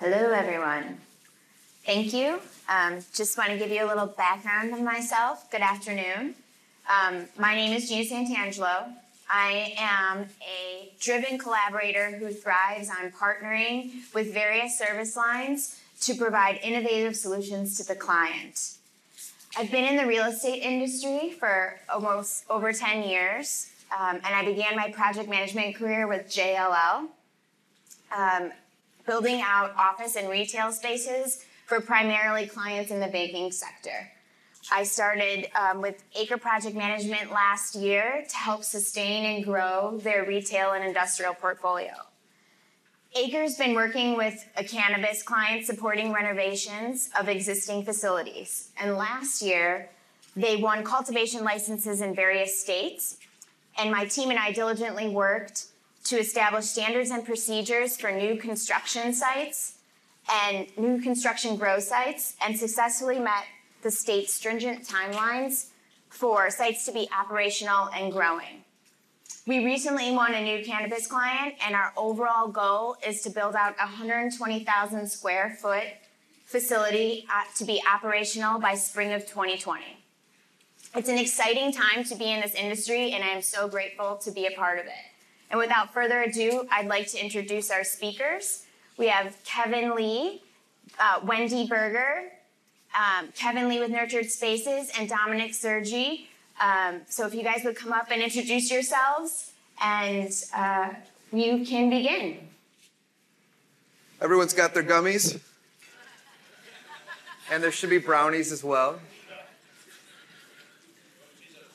Hello, everyone. Thank you. Um, just want to give you a little background of myself. Good afternoon. Um, my name is Gina Santangelo. I am a driven collaborator who thrives on partnering with various service lines to provide innovative solutions to the client. I've been in the real estate industry for almost over 10 years, um, and I began my project management career with JLL, um, building out office and retail spaces for primarily clients in the banking sector. I started um, with Acre Project Management last year to help sustain and grow their retail and industrial portfolio. Acre's been working with a cannabis client supporting renovations of existing facilities. And last year, they won cultivation licenses in various states. And my team and I diligently worked to establish standards and procedures for new construction sites and new construction grow sites and successfully met the state's stringent timelines for sites to be operational and growing. We recently won a new cannabis client, and our overall goal is to build out a 120,000 square foot facility uh, to be operational by spring of 2020. It's an exciting time to be in this industry, and I am so grateful to be a part of it. And without further ado, I'd like to introduce our speakers. We have Kevin Lea, uh, Wendy Berger, um, Kevin Li with Nurtured Spaces, and Dominic Sergi. Um, so if you guys would come up and introduce yourselves, and uh, you can begin. Everyone's got their gummies. And there should be brownies as well.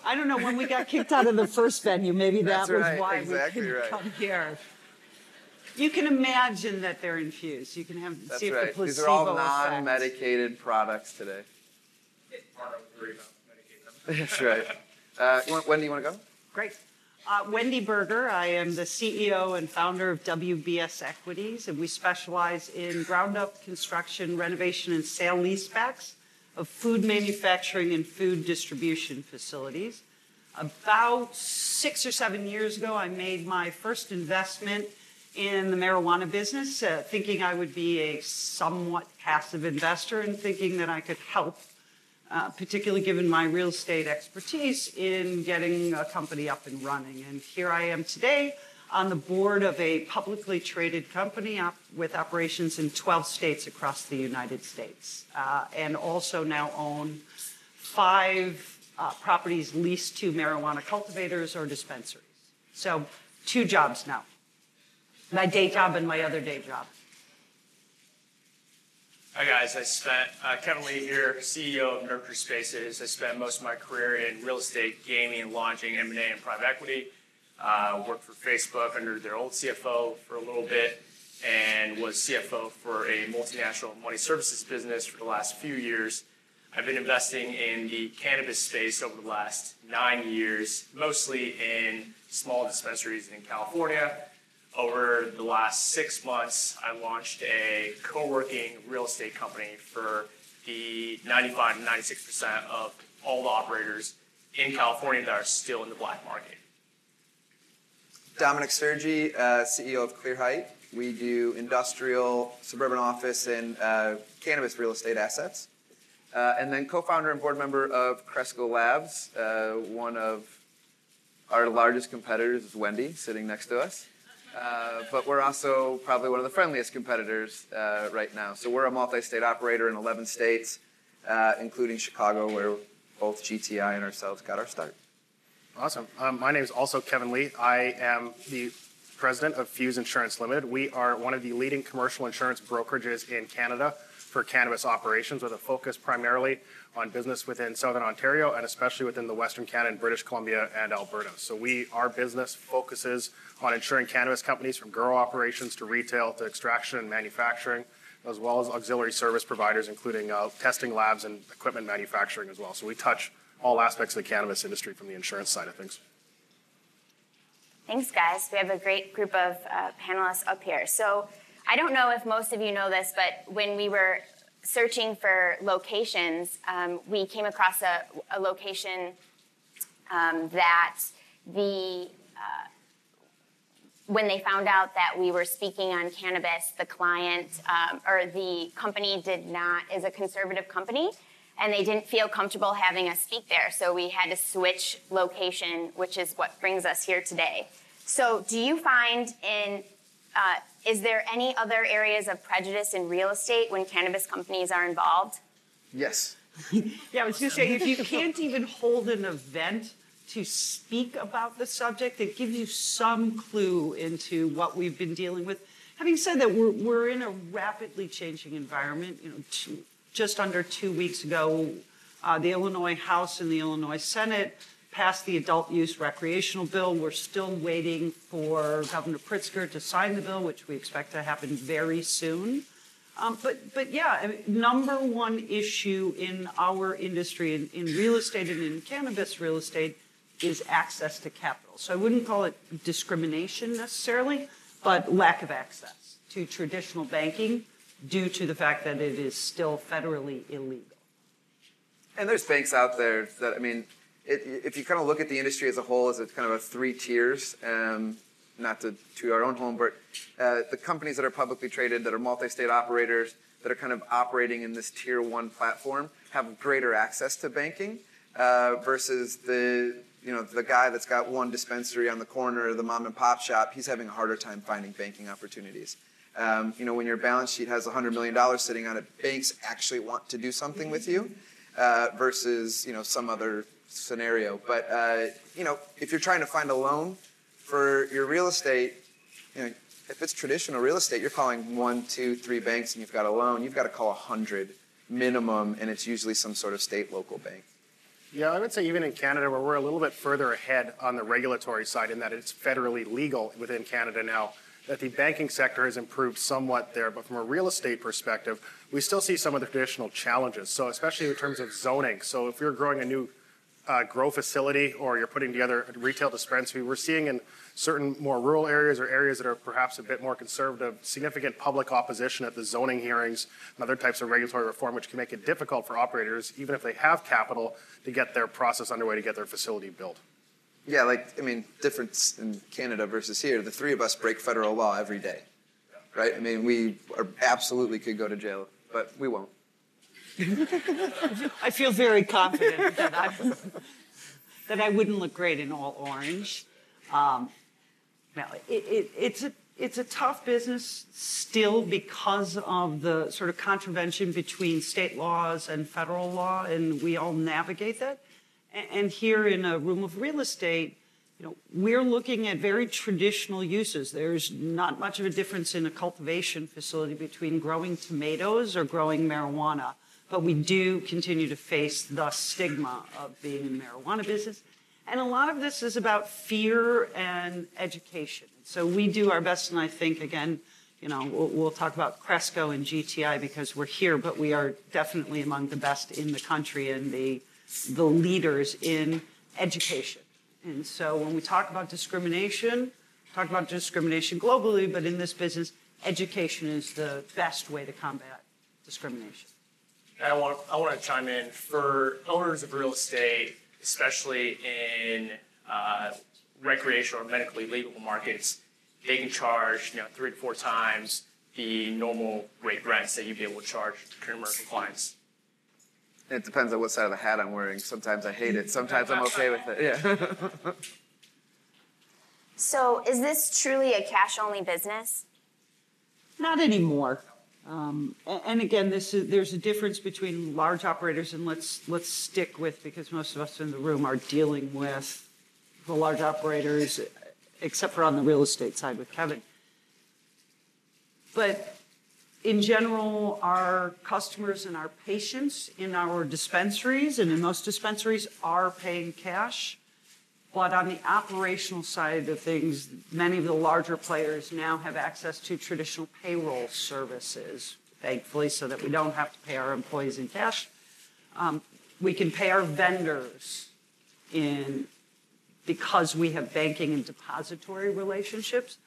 I don't know, when we got kicked out of the first venue, maybe that That's was right, why exactly we couldn't right. come here. You can imagine that they're infused. You can have, That's see if right. the placebo These are all effect. non-medicated products today. That's right. Uh, you want, Wendy, you want to go? Great. Uh, Wendy Berger, I am the CEO and founder of WBS Equities, and we specialize in ground-up construction, renovation, and sale leasebacks of food manufacturing and food distribution facilities. About six or seven years ago, I made my first investment in the marijuana business, uh, thinking I would be a somewhat passive investor and thinking that I could help uh, particularly given my real estate expertise in getting a company up and running. And here I am today on the board of a publicly traded company op- with operations in 12 states across the United States, uh, and also now own five uh, properties leased to marijuana cultivators or dispensaries. So, two jobs now my day job and my other day job. Hi guys, I spent uh, Kevin Li here, CEO of Nurture Spaces. I spent most of my career in real estate, gaming, launching, M&A, and private equity. Uh, worked for Facebook under their old CFO for a little bit, and was CFO for a multinational money services business for the last few years. I've been investing in the cannabis space over the last nine years, mostly in small dispensaries in California. Over the last six months, I launched a co-working real estate company for the 95 to 96 percent of all the operators in California that are still in the black market. Dominic Sergi, uh, CEO of Clear Height. We do industrial, suburban office, and uh, cannabis real estate assets. Uh, and then co-founder and board member of Cresco Labs. Uh, one of our largest competitors is Wendy, sitting next to us. Uh, but we're also probably one of the friendliest competitors uh, right now. So we're a multi-state operator in 11 states, including Chicago, where both GTI and ourselves got our start. Awesome. Um, my name is also Kevin Lea. I am the president of Fuse Insurance Limited. We are one of the leading commercial insurance brokerages in Canada for cannabis operations with a focus primarily on business within Southern Ontario and especially within the Western Canada, British Columbia, and Alberta. So we, our business focuses on insuring cannabis companies from grow operations to retail to extraction and manufacturing, as well as auxiliary service providers, including uh, testing labs and equipment manufacturing as well. So we touch all aspects of the cannabis industry from the insurance side of things. Thanks, guys. We have a great group of uh, panelists up here. So I don't know if most of you know this, but when we were searching for locations, um, we came across a, a location um, that the uh, when they found out that we were speaking on cannabis, the client um, or the company did not is a conservative company, and they didn't feel comfortable having us speak there. So we had to switch location, which is what brings us here today. So, do you find in uh, is there any other areas of prejudice in real estate when cannabis companies are involved? Yes. Yeah, I was going to say, if you can't even hold an event to speak about the subject, it gives you some clue into what we've been dealing with. Having said that, we're, we're in a rapidly changing environment. You know, two, just under two weeks ago, uh, the Illinois House and the Illinois Senate passed the adult use recreational bill. We're still waiting for Governor Pritzker to sign the bill, which we expect to happen very soon. Um, but, but yeah, I mean, number one issue in our industry, in, in real estate and in cannabis real estate, is access to capital. So I wouldn't call it discrimination necessarily, but lack of access to traditional banking due to the fact that it is still federally illegal. And there's banks out there that, I mean, it, if you kind of look at the industry as a whole as a kind of a three tiers, um, not to to our own home, but uh, the companies that are publicly traded, that are multi-state operators, that are kind of operating in this tier one platform, have greater access to banking uh, versus the you know the guy that's got one dispensary on the corner, the mom and pop shop. He's having a harder time finding banking opportunities. Um, you know, when your balance sheet has $100 million sitting on it, banks actually want to do something with you uh, versus, you know, some other scenario. But, uh, you know, if you're trying to find a loan for your real estate, you know, if it's traditional real estate, you're calling one, two, three banks and you've got a loan, you've got to call 100 minimum, and it's usually some sort of state local bank. Yeah, I would say even in Canada, where we're a little bit further ahead on the regulatory side, in that it's federally legal within Canada now, that the banking sector has improved somewhat there. But from a real estate perspective, we still see some of the traditional challenges. So, especially in terms of zoning. So, if you're growing a new uh, grow facility or you're putting together a retail dispensary, we're seeing in certain more rural areas or areas that are perhaps a bit more conservative, significant public opposition at the zoning hearings and other types of regulatory reform, which can make it difficult for operators, even if they have capital, to get their process underway to get their facility built. Yeah, like, I mean, difference in Canada versus here, the three of us break federal law every day, right? I mean, we are, absolutely could go to jail, but we won't. I feel very confident that I, that I wouldn't look great in all orange. Um, now, it, it, it's a it's a tough business still because of the sort of contravention between state laws and federal law, and we all navigate that. And, here in a room of real estate, you know, we're looking at very traditional uses. There's not much of a difference in a cultivation facility between growing tomatoes or growing marijuana, but we do continue to face the stigma of being in the marijuana business. And a lot of this is about fear and education. So we do our best, and I think, again, you know, we'll, we'll, talk about Cresco and GTI because we're here, but we are definitely among the best in the country and the, the leaders in education. And so when we talk about discrimination, talk about discrimination globally, but in this business, education is the best way to combat discrimination. I want, I want to chime in for owners of real estate, especially in uh, recreational or medically legal markets, they can charge you know three to four times the normal rate rents that you'd be able to charge commercial clients. It depends on what side of the hat I'm wearing. Sometimes I hate it. Sometimes I'm okay with it. Yeah. so, is this truly a cash only business? Not anymore. Um, and again, this is, there's a difference between large operators and let's let's stick with because most of us in the room are dealing with the large operators, except for on the real estate side with Kevin. But in general, our customers and our patients in our dispensaries and in most dispensaries are paying cash. But on the operational side of things, many of the larger players now have access to traditional payroll services, thankfully, so that we don't have to pay our employees in cash. Um, we can pay our vendors in because we have banking and depository relationships.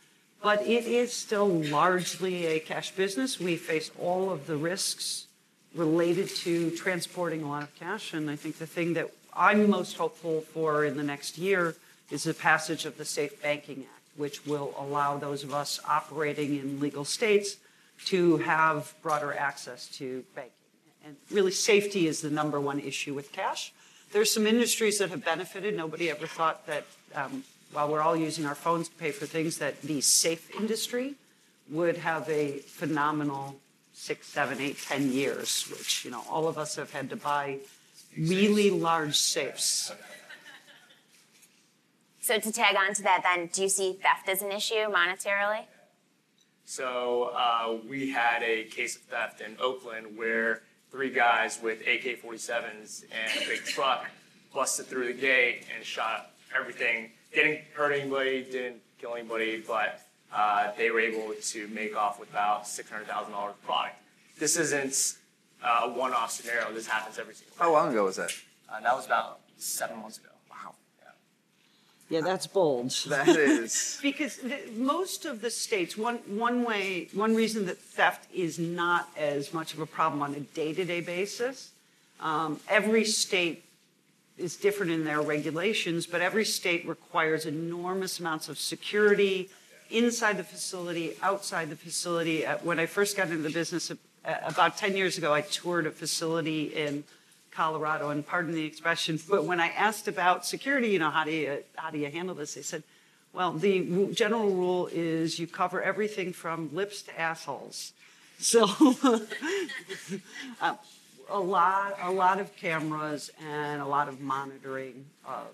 But it is still largely a cash business. We face all of the risks related to transporting a lot of cash. And I think the thing that I'm most hopeful for in the next year is the passage of the Safe Banking Act, which will allow those of us operating in legal states to have broader access to banking. And really, safety is the number one issue with cash. There's some industries that have benefited. Nobody ever thought that um, while we're all using our phones to pay for things, that the safe industry would have a phenomenal six, seven, eight, ten years, which, you know, all of us have had to buy really large safes. So to tag on to that, then, do you see theft as an issue monetarily? So uh, we had a case of theft in Oakland where three guys with AK-47s and a big truck busted through the gate and shot everything. Didn't hurt anybody, didn't kill anybody, but uh, they were able to make off with about $600,000 of product. This isn't uh, a one-off scenario. This happens every single day. How long ago was that? Uh, that was about seven months ago. Wow. Yeah, that's bold. That is. Because the, most of the states, one, one way, one reason that theft is not as much of a problem on a day-to-day basis, um, every state is different in their regulations, but every state requires enormous amounts of security inside the facility, outside the facility. Uh, when I first got into the business uh, about 10 years ago, I toured a facility in Colorado, and pardon the expression, but when I asked about security, you know, how do you, how do you handle this? They said, well, the general rule is you cover everything from lips to assholes. So, uh, a lot, a lot of cameras and a lot of monitoring of,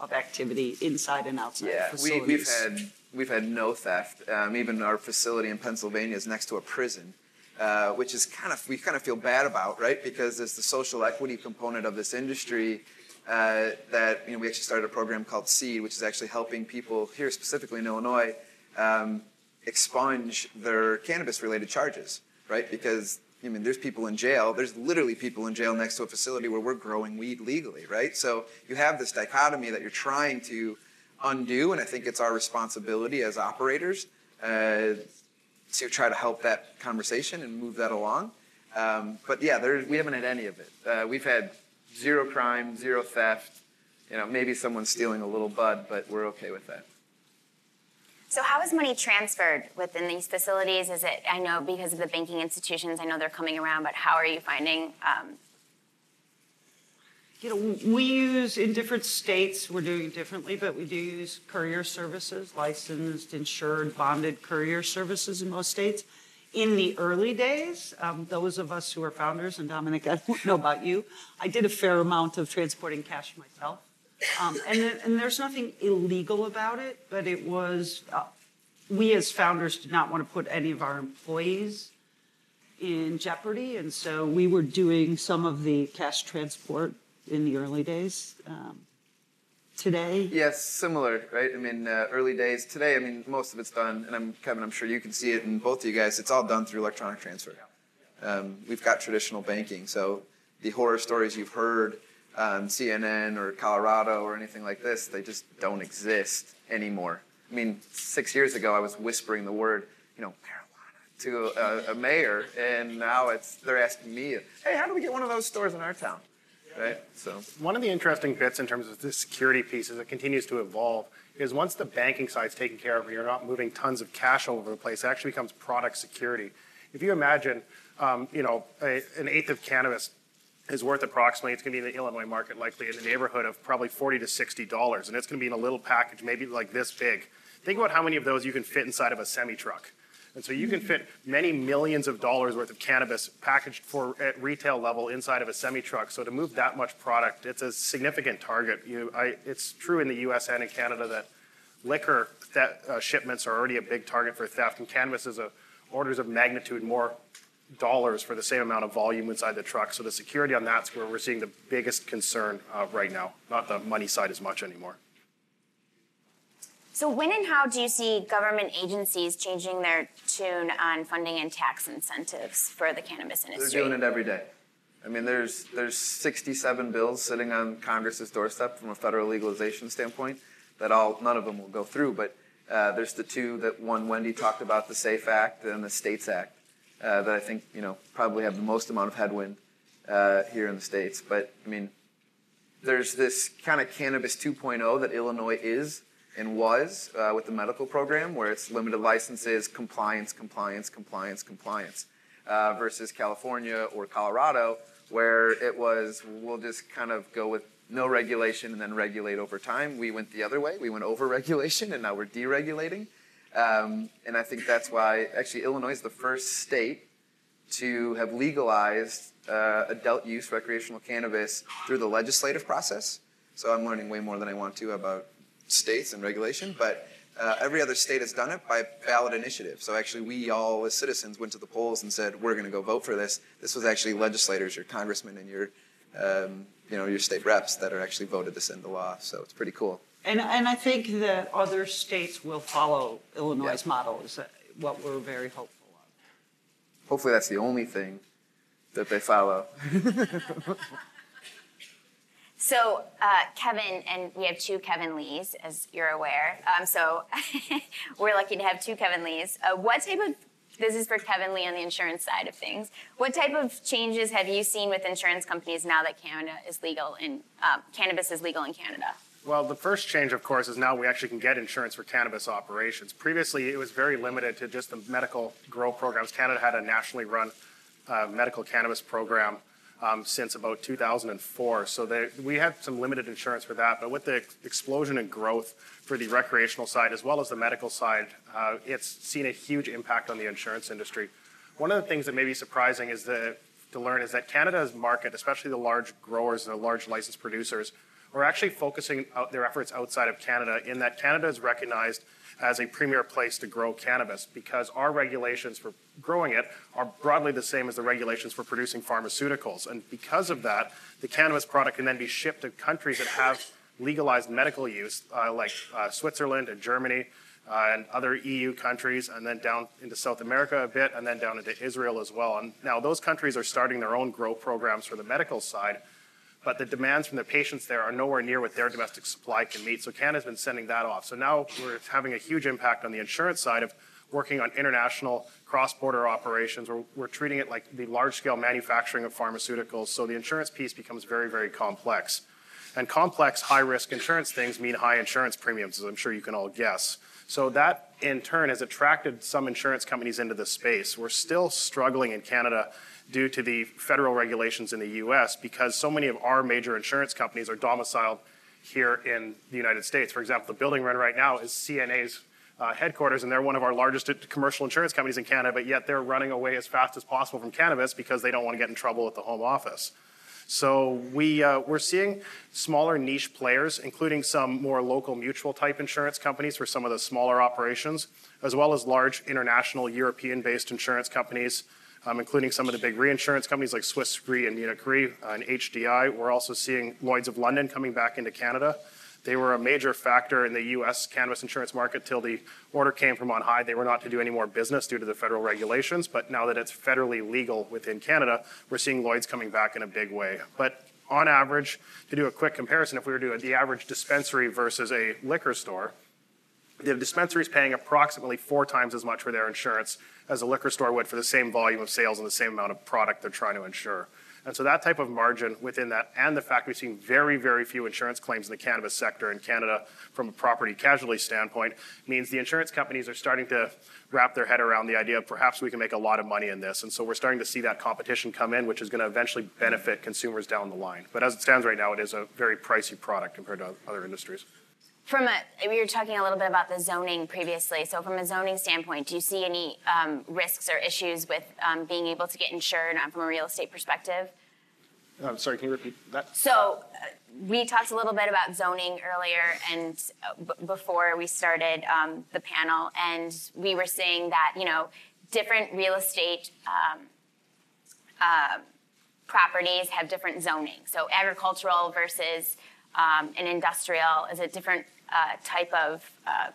of activity inside and outside Yeah, we, we've had we've had no theft. Um, even our facility in Pennsylvania is next to a prison, uh, which is kind of we kind of feel bad about, right? Because there's the social equity component of this industry. Uh, that you know, we actually started a program called Seed, which is actually helping people here, specifically in Illinois, um, expunge their cannabis-related charges, right? Because I mean, there's people in jail. There's literally people in jail next to a facility where we're growing weed legally, right? So you have this dichotomy that you're trying to undo, and I think it's our responsibility as operators uh, to try to help that conversation and move that along. Um, but yeah, there, we haven't had any of it. Uh, we've had zero crime, zero theft. You know, maybe someone's stealing a little bud, but we're okay with that. So how is money transferred within these facilities? Is it, I know because of the banking institutions, I know they're coming around, but how are you finding, um, You know, we use, in different states, we're doing it differently, but we do use courier services, licensed, insured, bonded courier services in most states. In the early days, um, those of us who are founders, and Dominic, I don't know about you, I did a fair amount of transporting cash myself. Um, and, then- and there's nothing illegal about it, but it was, uh, we as founders did not want to put any of our employees in jeopardy, and so we were doing some of the cash transport in the early days. Um, today, Yes, similar, right? I mean, uh, early days. Today, I mean, most of it's done, and I'm Kevin. I'm sure you can see it in both of you guys. It's all done through electronic transfer. Um, we've got traditional banking, so the horror stories you've heard on CNN or Colorado or anything like this, they just don't exist anymore. I mean, six years ago, I was whispering the word, you know, marijuana to a, a mayor, and now it's they're asking me, hey, how do we get one of those stores in our town? Right? So. One of the interesting bits in terms of the security piece as it continues to evolve is once the banking side's taken care of, and you're not moving tons of cash all over the place, it actually becomes product security. If you imagine, um, you know, a, an eighth of cannabis is worth approximately, it's going to be in the Illinois market likely in the neighborhood of probably 40 to 60 dollars, and it's going to be in a little package, maybe like this big. Think about how many of those you can fit inside of a semi truck. And so you can fit many millions of dollars worth of cannabis packaged for at retail level inside of a semi truck. So to move that much product, it's a significant target. You, I, it's true in the U.S. and in Canada that liquor uh, shipments are already a big target for theft, and cannabis is a orders of magnitude more dollars for the same amount of volume inside the truck. So the security on that's where we're seeing the biggest concern uh, right now, not the money side as much anymore. so when and how do you see government agencies changing their tune on funding and tax incentives for the cannabis industry? They're doing it every day. I mean, there's there's 67 bills sitting on Congress's doorstep from a federal legalization standpoint that all none of them will go through. But uh, there's the two that one Wendy talked about, the SAFE Act and the States Act, uh, that I think you know probably have the most amount of headwind uh, here in the states. But I mean, there's this kind of cannabis 2.0 that Illinois is, and was uh, with the medical program, where it's limited licenses, compliance, compliance, compliance, compliance, uh, versus California or Colorado, where it was we'll just kind of go with no regulation and then regulate over time. We went the other way. We went over regulation and now we're deregulating. Um, and I think that's why actually Illinois is the first state to have legalized uh, adult use recreational cannabis through the legislative process. So I'm learning way more than I want to about states and regulation, but uh, every other state has done it by ballot initiative. So actually, we all as citizens went to the polls and said, "We're going to go vote for this." This was actually legislators, your congressmen, and your um, you know your state reps that are actually voted this into law. So it's pretty cool. And, and I think that other states will follow Illinois' Yeah. model is what we're very hopeful of. Hopefully, that's the only thing that they follow. So, uh, Kevin, and we have two Kevin Lees, as you're aware. Um, so, we're lucky to have two Kevin Lees. Uh, what type of this is for Kevin Lea on the insurance side of things. What type of changes have you seen with insurance companies now that Canada is legal in um, cannabis is legal in Canada? Well, the first change, of course, is now we actually can get insurance for cannabis operations. Previously, it was very limited to just the medical grow programs. Canada had a nationally run uh, medical cannabis program um, since about 2004. So they, we had some limited insurance for that. But with the explosion in growth for the recreational side as well as the medical side, uh, it's seen a huge impact on the insurance industry. One of the things that may be surprising is that to learn is that Canada's market, especially the large growers and the large licensed producers, are actually focusing their efforts outside of Canada in that Canada is recognized as a premier place to grow cannabis because our regulations for growing it are broadly the same as the regulations for producing pharmaceuticals. And because of that, the cannabis product can then be shipped to countries that have legalized medical use, uh, like uh, Switzerland and Germany. Uh, and other EU countries, and then down into South America a bit, and then down into Israel as well. And now those countries are starting their own grow programs for the medical side, but the demands from the patients there are nowhere near what their domestic supply can meet. So Canada's been sending that off. So now we're having a huge impact on the insurance side of working on international cross-border operations. We're, we're treating it like the large-scale manufacturing of pharmaceuticals. So the insurance piece becomes very, very complex. And complex, high-risk insurance things mean high insurance premiums, as I'm sure you can all guess. So that, in turn, has attracted some insurance companies into this space. We're still struggling in Canada due to the federal regulations in the US because so many of our major insurance companies are domiciled here in the United States. For example, the building we're in right now is CNA's uh, headquarters, and they're one of our largest commercial insurance companies in Canada, but yet they're running away as fast as possible from cannabis because they don't want to get in trouble at the home office. So we, uh, we're seeing smaller niche players, including some more local mutual type insurance companies for some of the smaller operations, as well as large international European-based insurance companies, um, including some of the big reinsurance companies like Swiss Re and Munich Re uh, and HDI. We're also seeing Lloyd's of London coming back into Canada. They were a major factor in the U.S. cannabis insurance market till the order came from on high. They were not to do any more business due to the federal regulations, but now that it's federally legal within Canada, we're seeing Lloyd's coming back in a big way. But on average, to do a quick comparison, if we were to do the average dispensary versus a liquor store, the dispensary is paying approximately four times as much for their insurance as a liquor store would for the same volume of sales and the same amount of product they're trying to insure. And so that type of margin within that, and the fact we've seen very, very few insurance claims in the cannabis sector in Canada from a property casualty standpoint, means the insurance companies are starting to wrap their head around the idea of perhaps we can make a lot of money in this. And so we're starting to see that competition come in, which is going to eventually benefit consumers down the line. But as it stands right now, it is a very pricey product compared to other industries. From a, we were talking a little bit about the zoning previously. So, from a zoning standpoint, do you see any um, risks or issues with um, being able to get insured um, from a real estate perspective? I'm sorry, can you repeat that? So, uh, we talked a little bit about zoning earlier and uh, b- before we started um, the panel, and we were saying that, you know, different real estate um, uh, properties have different zoning. So, agricultural versus um, an industrial is a different uh, type of uh,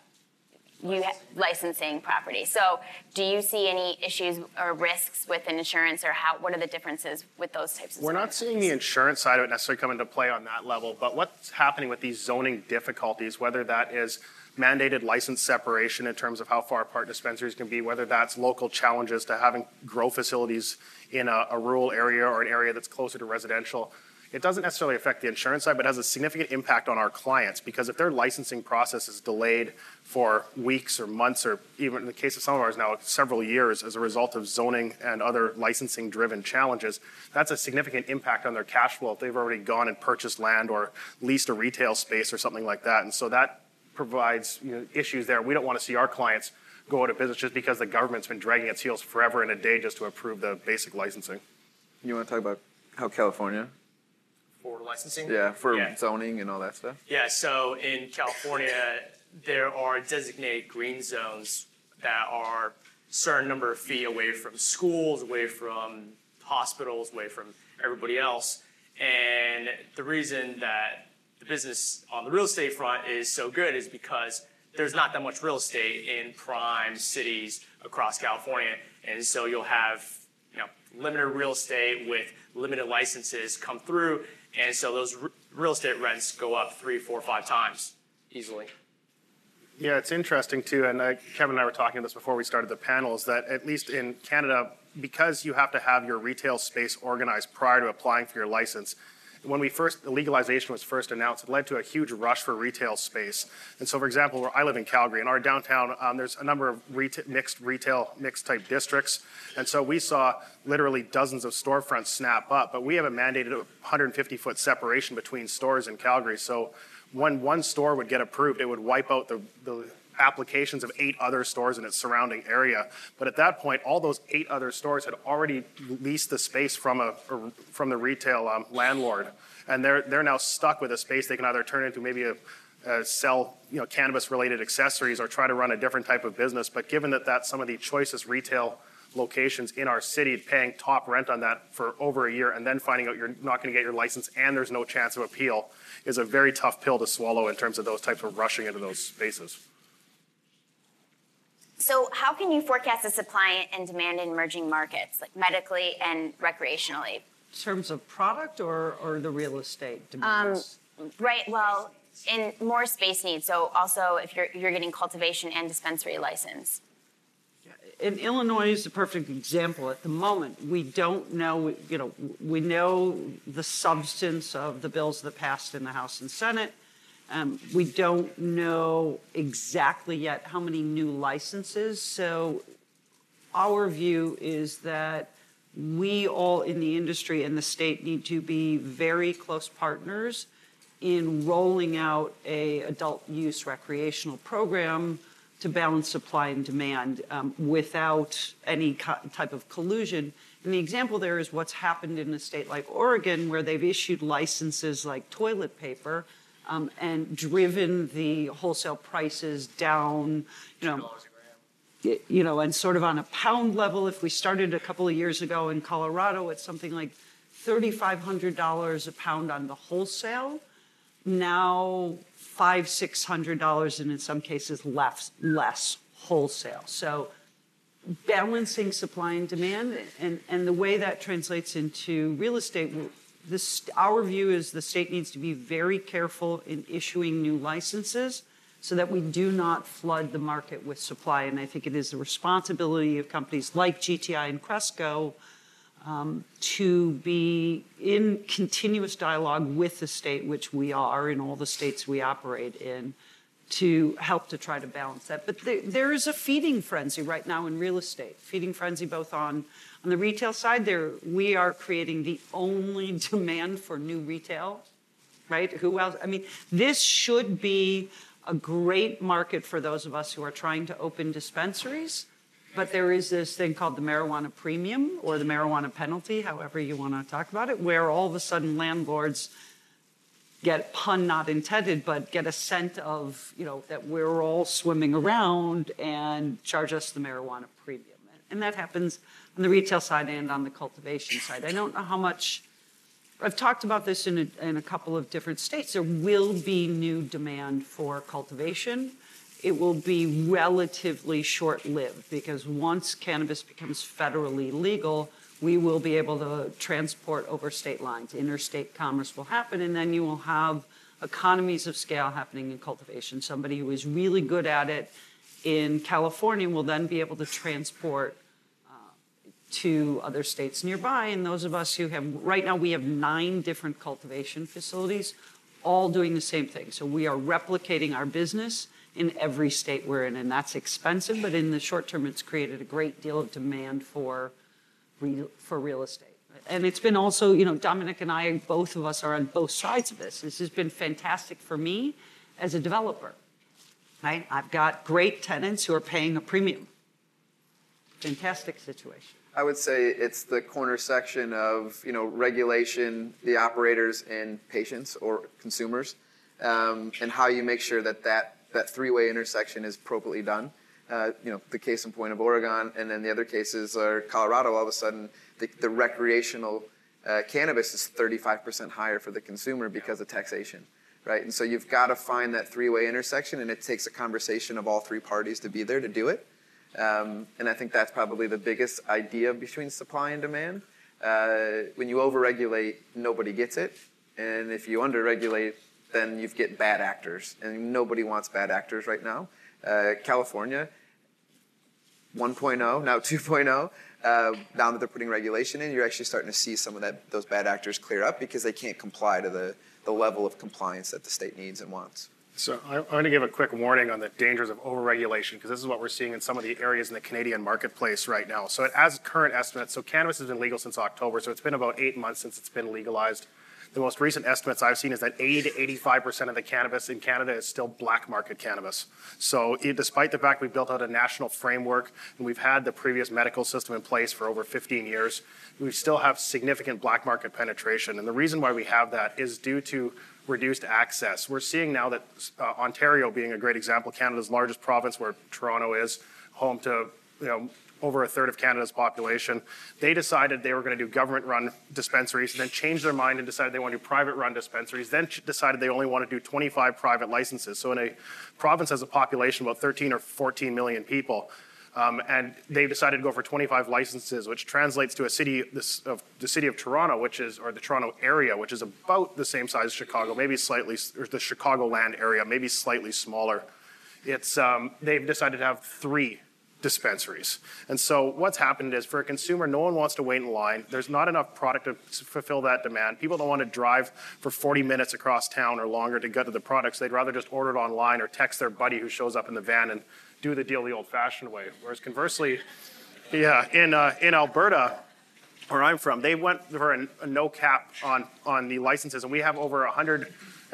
you ha- licensing property. So, do you see any issues or risks with an insurance, or how? What are the differences with those types of? We're not seeing the insurance side of it necessarily come into play on that level, but what's happening with these zoning difficulties, whether that is mandated license separation in terms of how far apart dispensaries can be, whether that's local challenges to having grow facilities in a, a rural area or an area that's closer to residential, it doesn't necessarily affect the insurance side, but has a significant impact on our clients because if their licensing process is delayed for weeks or months, or even in the case of some of ours now, several years as a result of zoning and other licensing driven challenges, that's a significant impact on their cash flow if they've already gone and purchased land or leased a retail space or something like that. And so that provides you know, issues there. We don't want to see our clients go out of business just because the government's been dragging its heels forever and a day just to approve the basic licensing. You want to talk about how California? For licensing? Yeah, for Yeah. zoning and all that stuff. Yeah, so in California, there are designated green zones that are certain number of feet away from schools, away from hospitals, away from everybody else. And the reason that the business on the real estate front is so good is because there's not that much real estate in prime cities across California. And so you'll have, you know, limited real estate with limited licenses come through. And so those r- real estate rents go up three, four, five times easily. Yeah, it's interesting too, and uh, Kevin and I were talking about this before we started the panel, is that at least in Canada, because you have to have your retail space organized prior to applying for your license, when we first, the legalization was first announced, it led to a huge rush for retail space. And so, for example, where I live in Calgary, in our downtown, um, there's a number of reta- mixed retail, mixed type districts. And so we saw literally dozens of storefronts snap up, but we have a mandated 150 foot separation between stores in Calgary. So when one store would get approved, it would wipe out the, the applications of eight other stores in its surrounding area. But at that point, all those eight other stores had already leased the space from a from the retail um, landlord, and they're they're now stuck with a space they can either turn into maybe a sell you know cannabis related accessories or try to run a different type of business. But given that that's some of the choicest retail locations in our city, paying top rent on that for over a year and then finding out you're not going to get your license and there's no chance of appeal is a very tough pill to swallow in terms of those types of rushing into those spaces. So, how can you forecast the supply and demand in emerging markets, like medically and recreationally? In terms of product or, or the real estate demands? Um, right. Well, in more space needs. So, also if you're you're getting cultivation and dispensary license. in Illinois is a perfect example. At the moment, we don't know, you know, we know the substance of the bills that passed in the House and Senate. Um, we don't know exactly yet how many new licenses. So our view is that we all in the industry and the state need to be very close partners in rolling out a adult use recreational program to balance supply and demand um, without any type of collusion. And the example there is what's happened in a state like Oregon, where they've issued licenses like toilet paper um, and driven the wholesale prices down. You know, you know, and sort of on a pound level, if we started a couple of years ago in Colorado at something like $3,500 a pound on the wholesale, now five, six hundred dollars, and in some cases less, less wholesale. So balancing supply and demand, and, and the way that translates into real estate, this, our view is the state needs to be very careful in issuing new licenses so that we do not flood the market with supply. And I think it is the responsibility of companies like GTI and Cresco um, to be in continuous dialogue with the state, which we are in all the states we operate in, to help to try to balance that. But there, there is a feeding frenzy right now in real estate. Feeding frenzy both on on the retail side. There we are creating the only demand for new retail, right? Who else? I mean, this should be a great market for those of us who are trying to open dispensaries. But there is this thing called the marijuana premium or the marijuana penalty, however you want to talk about it, where all of a sudden landlords get pun not intended, but get a scent of, you know, that we're all swimming around and charge us the marijuana premium. And that happens on the retail side and on the cultivation side. I don't know how much, I've talked about this in a, in a couple of different states. There will be new demand for cultivation. It will be relatively short lived because once cannabis becomes federally legal, we will be able to transport over state lines. Interstate commerce will happen, and then you will have economies of scale happening in cultivation. Somebody who is really good at it in California will then be able to transport uh, to other states nearby. And those of us who have, right now, we have nine different cultivation facilities, all doing the same thing. So we are replicating our business in every state we're in. And that's expensive, but in the short term, it's created a great deal of demand for, real, for real estate. And it's been also, you know, Dominic and I, both of us are on both sides of this. This has been fantastic for me as a developer, right? I've got great tenants who are paying a premium. Fantastic situation. I would say it's the corner section of you know regulation, the operators, and patients or consumers, um, and how you make sure that that, that three-way intersection is appropriately done. Uh, you know, the case in point of Oregon, and then the other cases are Colorado. All of a sudden, the, the recreational uh, cannabis is 35% higher for the consumer because of taxation, right? And so you've got to find that three-way intersection, and it takes a conversation of all three parties to be there to do it. Um, and I think that's probably the biggest idea between supply and demand. Uh, when you overregulate, nobody gets it. And if you underregulate, then you get bad actors. And nobody wants bad actors right now. Uh, California, 1.0, now 2.0, uh, now that they're putting regulation in, you're actually starting to see some of that, those bad actors clear up because they can't comply to the, the level of compliance that the state needs and wants. So I'm going to give a quick warning on the dangers of overregulation because this is what we're seeing in some of the areas in the Canadian marketplace right now. So as current estimates, so cannabis has been legal since October, so it's been about eight months since it's been legalized. The most recent estimates I've seen is that 80 to 85 percent of the cannabis in Canada is still black market cannabis. So it- despite the fact we built out a national framework and we've had the previous medical system in place for over 15 years, we still have significant black market penetration. And the reason why we have that is due to reduced access. We're seeing now that uh, Ontario, being a great example, Canada's largest province, where Toronto is, home to you know over a third of Canada's population, they decided they were going to do government-run dispensaries, and then changed their mind and decided they want to do private-run dispensaries. Then decided they only want to do 25 private licenses. So in a province has a population of about 13 or 14 million people. Um, and they've decided to go for 25 licenses, which translates to a city, this, of the city of Toronto, which is, or the Toronto area, which is about the same size as Chicago, maybe slightly, or the Chicagoland area, maybe slightly smaller. It's, um, they've decided to have three dispensaries. And so what's happened is for a consumer, no one wants to wait in line. There's not enough product to fulfill that demand. People don't want to drive for 40 minutes across town or longer to get to the products. They'd rather just order it online or text their buddy who shows up in the van and do the deal the old-fashioned way. Whereas conversely, yeah, in uh, in Alberta, where I'm from, they went for a, a no cap on on the licenses, and we have over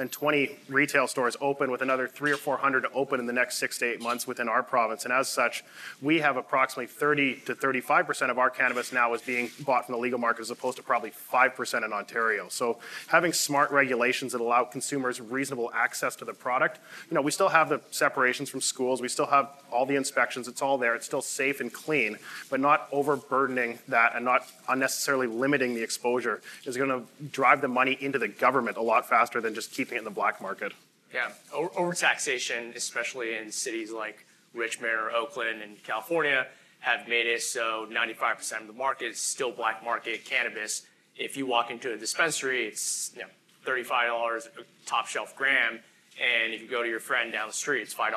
120 retail stores open, with another three or 400 to open in the next six to eight months within our province. And as such, we have approximately 30 to 35 percent of our cannabis now is being bought from the legal market, as opposed to probably five percent in Ontario. So having smart regulations that allow consumers reasonable access to the product, you know, we still have the separations from schools, we still have all the inspections, it's all there, it's still safe and clean, but not overburdening that and not unnecessarily limiting the exposure is going to drive the money into the government a lot faster than just keeping it in the black market. Yeah, over, overtaxation, especially in cities like Richmond or Oakland and California, have made it so 95% of the market is still black market cannabis. If you walk into a dispensary, it's you know, $35 a top shelf gram, and if you go to your friend down the street, it's $5.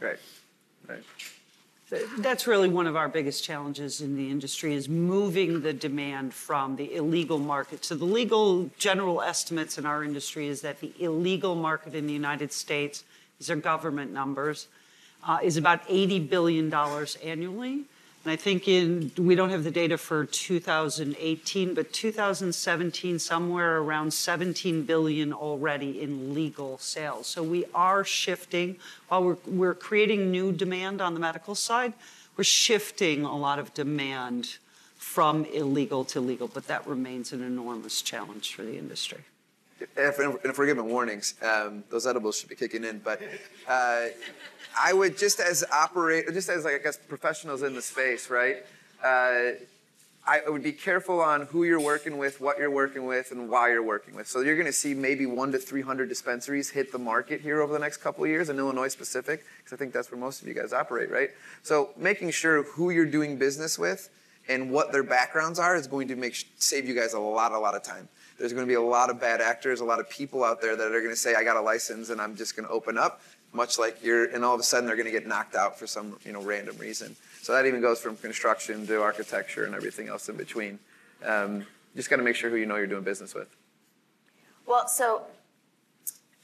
Right, right. That's really one of our biggest challenges in the industry is moving the demand from the illegal market. So the legal general estimates in our industry is that the illegal market in the United States, these are government numbers, uh, is about $80 billion annually. And I think in, we don't have the data for 2018, but 2017, somewhere around 17 billion already in legal sales. So we are shifting, while we're, we're creating new demand on the medical side, we're shifting a lot of demand from illegal to legal, but that remains an enormous challenge for the industry. If, if we're giving warnings, um, those edibles should be kicking in. But uh, I would just as operate, just as like I guess professionals in the space, right? Uh, I would be careful on who you're working with, what you're working with, and why you're working with. So you're going to see maybe one to 300 dispensaries hit the market here over the next couple of years in Illinois specific, because I think that's where most of you guys operate, right? So making sure who you're doing business with and what their backgrounds are is going to make save you guys a lot, a lot of time. There's going to be a lot of bad actors, a lot of people out there that are going to say, "I got a license and I'm just going to open up," much like you're, and all of a sudden they're going to get knocked out for some, you know, random reason. So that even goes from construction to architecture and everything else in between. Um, just got to make sure who you know you're doing business with. Well, so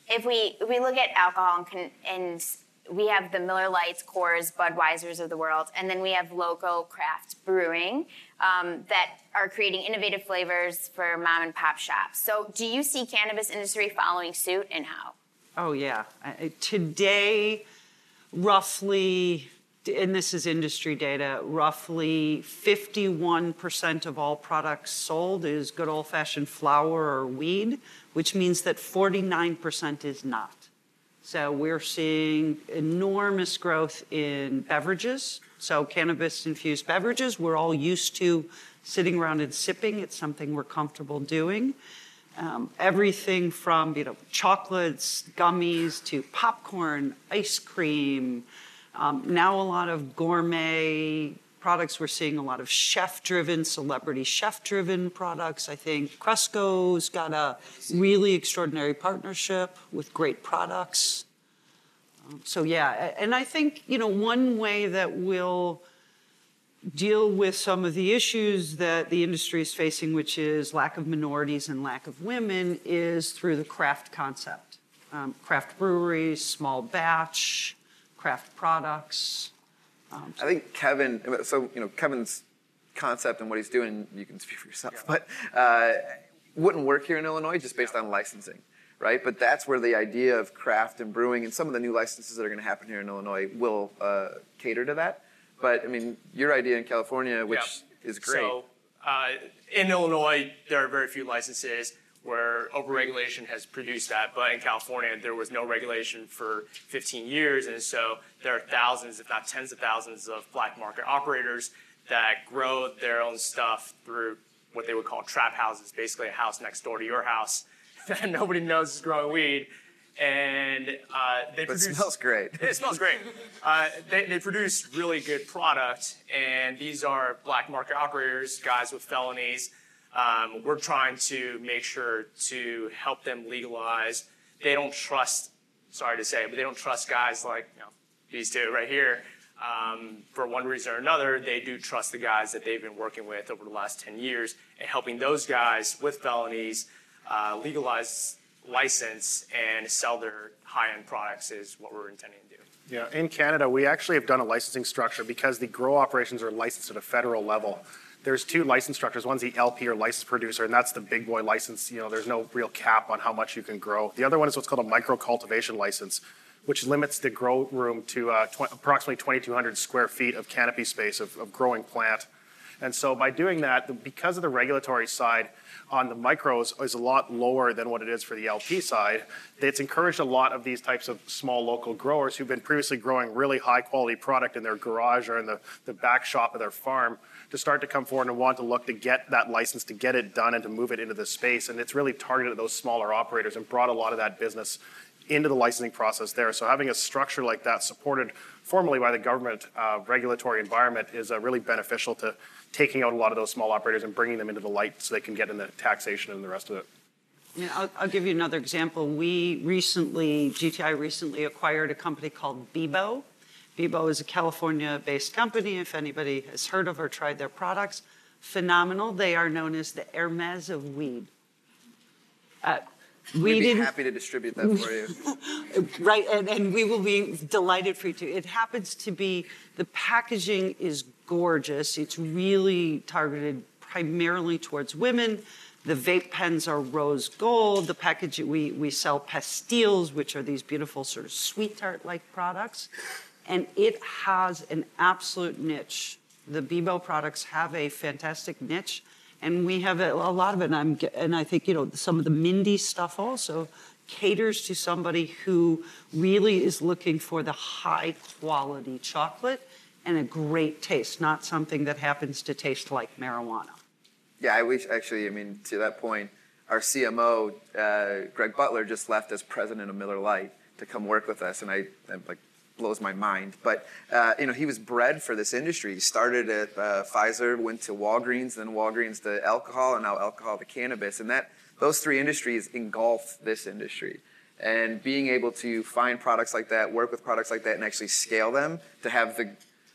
if we we look at alcohol and, and we have the Miller Lites, Coors, Budweisers of the world, and then we have local craft brewing um, that are creating innovative flavors for mom and pop shops. So, do you see cannabis industry following suit, and how? Oh, yeah. I- Today, roughly, and this is industry data, roughly 51% of all products sold is good old fashioned flower or weed, which means that 49% is not. So we're seeing enormous growth in beverages. So cannabis infused beverages, we're all used to sitting around and sipping. It's something we're comfortable doing. Um, everything from you know chocolates, gummies to popcorn, ice cream. Um, now a lot of gourmet products. We're seeing a lot of chef-driven, celebrity chef-driven products. I think Cresco's got a really extraordinary partnership with great products. Um, so yeah, and I think you know one way that we'll deal with some of the issues that the industry is facing, which is lack of minorities and lack of women, is through the craft concept. Um, craft breweries, small batch, craft products. I think Kevin, so, you know, Kevin's concept and what he's doing, you can speak for yourself, but uh, wouldn't work here in Illinois just based on licensing, right? But that's where the idea of craft and brewing and some of the new licenses that are going to happen here in Illinois will uh, cater to that. But I mean, your idea in California, which is great. So, uh, in Illinois, there are very few licenses where overregulation has produced that, but in California, there was no regulation for 15 years, and so there are thousands, if not tens of thousands, of black market operators that grow their own stuff through what they would call trap houses, basically a house next door to your house that nobody knows is growing weed, and uh, they but it produce. smells great. It smells great. Uh, they, they produce really good product, and these are black market operators, guys with felonies. Um, we're trying to make sure to help them legalize. They don't trust, sorry to say, but they don't trust guys like you know, these two right here. Um, for one reason or another, they do trust the guys that they've been working with over the last 10 years and helping those guys with felonies uh, legalize, license, and sell their high end products is what we're intending to do. Yeah, in Canada, we actually have done a licensing structure because the grow operations are licensed at a federal level. There's two license structures. One's the LP or licensed producer, and that's the big boy license. You know, there's no real cap on how much you can grow. The other one is what's called a micro cultivation license, which limits the grow room to uh, tw- approximately 2,200 square feet of canopy space of, of growing plant. And so by doing that, because of the regulatory side on the micros is a lot lower than what it is for the LP side, it's encouraged a lot of these types of small local growers who've been previously growing really high quality product in their garage or in the, the back shop of their farm to start to come forward and want to look to get that license, to get it done and to move it into the space. And it's really targeted at those smaller operators and brought a lot of that business into the licensing process there. So having a structure like that supported formally by the government uh, regulatory environment is uh, really beneficial to taking out a lot of those small operators and bringing them into the light so they can get in the taxation and the rest of it. Yeah, I'll, I'll give you another example. We recently, GTI recently acquired a company called Beboe. Beboe is a California-based company. If anybody has heard of or tried their products, phenomenal. They are known as the Hermes of weed. Uh, we We'd be didn't happy to distribute that for you. Right, and, and we will be delighted for you to. It happens to be, the packaging is gorgeous. It's really targeted primarily towards women. The vape pens are rose gold. The package, we, we sell pastilles, which are these beautiful sort of sweet tart like products. And it has an absolute niche. The Beboe products have a fantastic niche and we have a, a lot of it. And, I'm, and I think you know some of the Mindy stuff also caters to somebody who really is looking for the high quality chocolate and a great taste, not something that happens to taste like marijuana. Yeah, I wish actually. I mean, to that point, our CMO, uh, Greg Butler, just left as president of Miller Lite to come work with us, and I I'm like blows my mind. But uh, you know, he was bred for this industry. He started at uh, Pfizer, went to Walgreens, then Walgreens to alcohol, and now alcohol to cannabis, and that those three industries engulf this industry. And being able to find products like that, work with products like that, and actually scale them to have the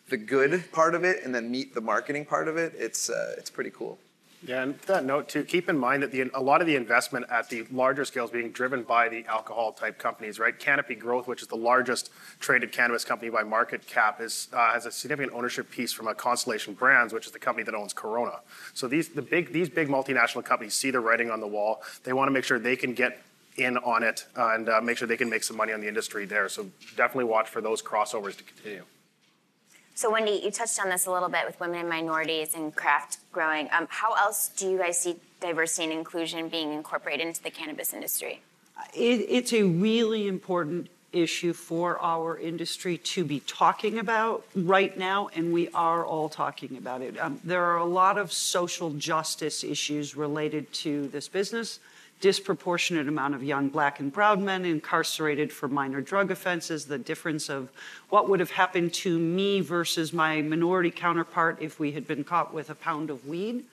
the good part of it and then meet the marketing part of it, it's uh, it's pretty cool. Yeah, and that note too, keep in mind that the, a lot of the investment at the larger scale is being driven by the alcohol type companies, right? Canopy Growth, which is the largest traded cannabis company by market cap, is, uh, has a significant ownership piece from a Constellation Brands, which is the company that owns Corona. So these, the big, these big multinational companies see the writing on the wall. They want to make sure they can get in on it and uh, make sure they can make some money on the industry there. So definitely watch for those crossovers to continue. So, Wendy, you touched on this a little bit with women and minorities and craft growing. Um, how else do you guys see diversity and inclusion being incorporated into the cannabis industry? It, it's a really important issue for our industry to be talking about right now, and we are all talking about it. Um, there are a lot of social justice issues related to this business. Disproportionate amount of young black and brown men incarcerated for minor drug offenses, the difference of what would have happened to me versus my minority counterpart if we had been caught with a pound of weed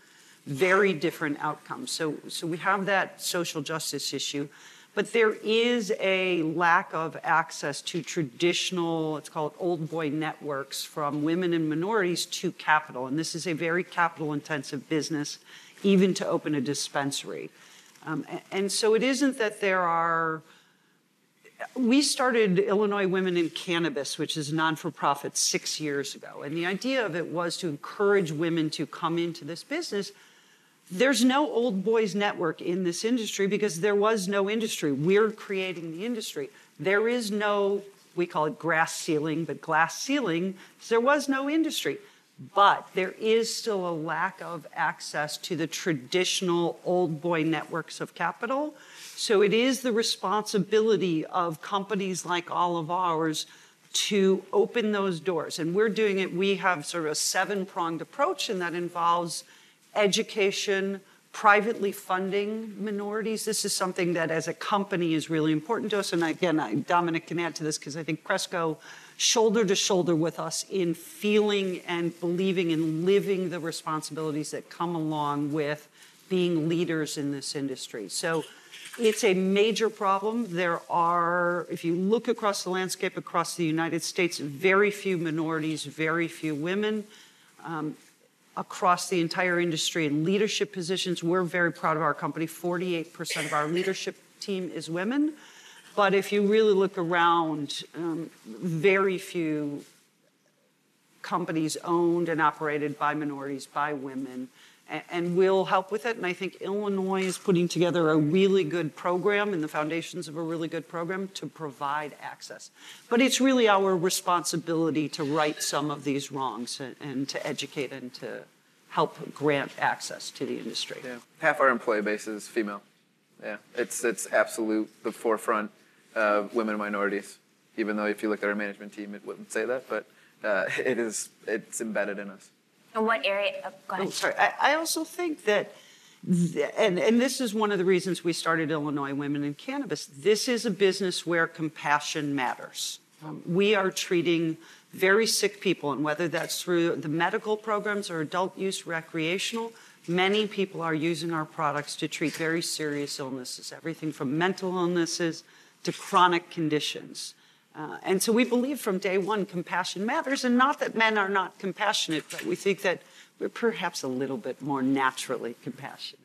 very different outcomes. So, so we have that social justice issue, but there is a lack of access to traditional, let's call it old boy networks from women and minorities to capital. And this is a very capital intensive business, even to open a dispensary. Um, and so it isn't that there are we started Illinois Women in Cannabis, which is a non for profit, six years ago. And the idea of it was to encourage women to come into this business. There's no old boys network in this industry because there was no industry. We're creating the industry. There is no, we call it grass ceiling, but glass ceiling, there was no industry. But there is still a lack of access to the traditional old boy networks of capital. So it is the responsibility of companies like all of ours to open those doors. And we're doing it, we have sort of a seven pronged approach, and that involves education, privately funding minorities. This is something that as a company is really important to us. And again, Dominic can add to this because I think Cresco shoulder to shoulder with us in feeling and believing and living the responsibilities that come along with being leaders in this industry. So it's a major problem. There are, if you look across the landscape across the United States, very few minorities, very few women. Um, across the entire industry in leadership positions. We're very proud of our company. 48% of our leadership team is women. But if you really look around, um, very few companies owned and operated by minorities, by women, and, and we'll help with it. And I think Illinois is putting together a really good program and the foundations of a really good program to provide access. But it's really our responsibility to right some of these wrongs and, and to educate and to help grant access to the industry. Yeah, half our employee base is female. Yeah, it's it's absolute the forefront of women and minorities. Even though if you look at our management team, it wouldn't say that, but uh, it is it's embedded in us. And what area? Oh, go ahead. Oh, sorry. I, I also think that, th- and, and this is one of the reasons we started Illinois Women in Cannabis. This is a business where compassion matters. Um, we are treating very sick people, and whether that's through the medical programs or adult use recreational, many people are using our products to treat very serious illnesses, everything from mental illnesses to chronic conditions. Uh, and so we believe from day one compassion matters, and not that men are not compassionate, but we think that we're perhaps a little bit more naturally compassionate.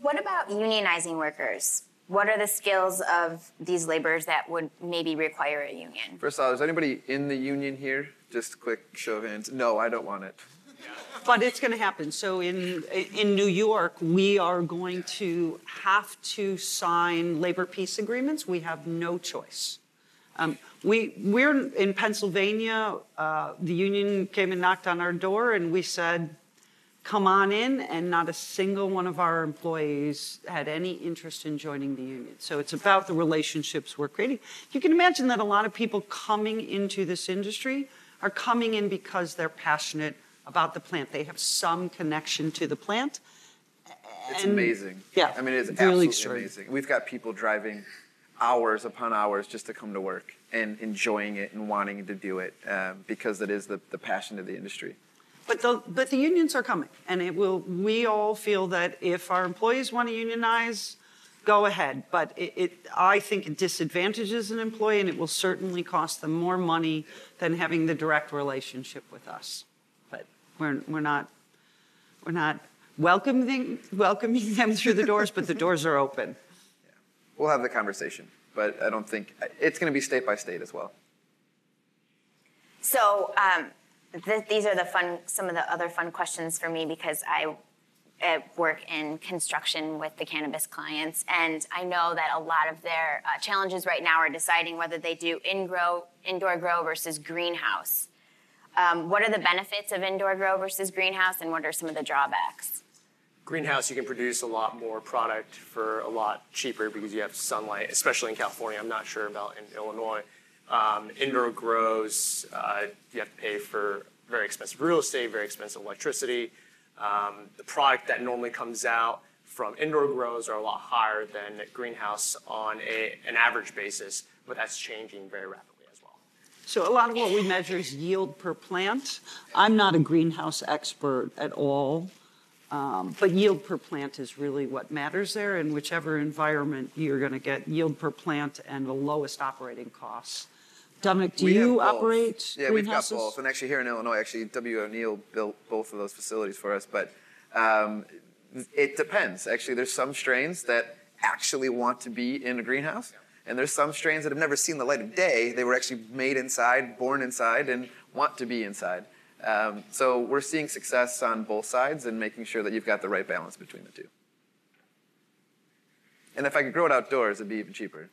What about unionizing workers? What are the skills of these laborers that would maybe require a union? First of all, is anybody in the union here? Just a quick show of hands. No, I don't want it. But it's going to happen. So in in New York, we are going to have to sign labor peace agreements. We have no choice. Um, we we're in Pennsylvania. Uh, the union came and knocked on our door, and we said, "Come on in." And not a single one of our employees had any interest in joining the union. So it's about the relationships we're creating. You can imagine that a lot of people coming into this industry are coming in because they're passionate about the plant. They have some connection to the plant. It's And- amazing. yeah, I mean, it's really absolutely amazing. We've got people driving hours upon hours just to come to work and enjoying it and wanting to do it um, because it is the, the passion of the industry. But the, but the unions are coming, and it will. We all feel that if our employees want to unionize, go ahead. But it, it, I think it disadvantages an employee and it will certainly cost them more money than having the direct relationship with us. But we're, we're not, we're not welcoming, welcoming them through the doors, but the doors are open. Yeah. We'll have the conversation, but I don't think, it's going to be state by state as well. So um, th- these are the fun, some of the other fun questions for me because I uh, work in construction with the cannabis clients, and I know that a lot of their uh, challenges right now are deciding whether they do in grow, indoor grow versus greenhouse. Um, what are the benefits of indoor grow versus greenhouse, and what are some of the drawbacks? greenhouse, you can produce a lot more product for a lot cheaper because you have sunlight, especially in California. I'm not sure about in Illinois. Um, indoor grows, uh, you have to pay for very expensive real estate, very expensive electricity. Um, the product that normally comes out from indoor grows are a lot higher than greenhouse on a, an average basis, but that's changing very rapidly. So a lot of what we measure is yield per plant. I'm not a greenhouse expert at all, um, but yield per plant is really what matters there. In whichever environment, you're going to get yield per plant and the lowest operating costs. Dominic, do We you operate Yeah, we've got both. And actually, here in Illinois, actually, W. O'Neill built both of those facilities for us. But um, it depends. Actually, there's some strains that actually want to be in a greenhouse, and there's some strains that have never seen the light of day. They were actually made inside, born inside, and want to be inside. Um, so we're seeing success on both sides and making sure that you've got the right balance between the two. And if I could grow it outdoors, it'd be even cheaper.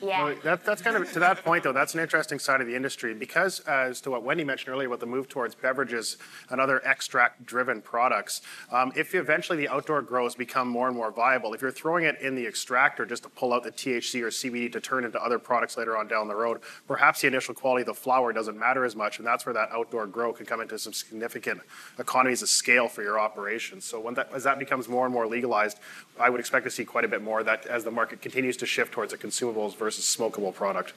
Yeah. Well, that, that's kind of to that point, though. That's an interesting side of the industry because, as to what Wendy mentioned earlier about the move towards beverages and other extract-driven products, um, if eventually the outdoor grows become more and more viable, if you're throwing it in the extractor just to pull out the THC or CBD to turn into other products later on down the road, perhaps the initial quality of the flower doesn't matter as much, and that's where that outdoor grow can come into some significant economies of scale for your operation. So when that, as that becomes more and more legalized, I would expect to see quite a bit more that as the market continues to shift towards a consumables versus smokable product.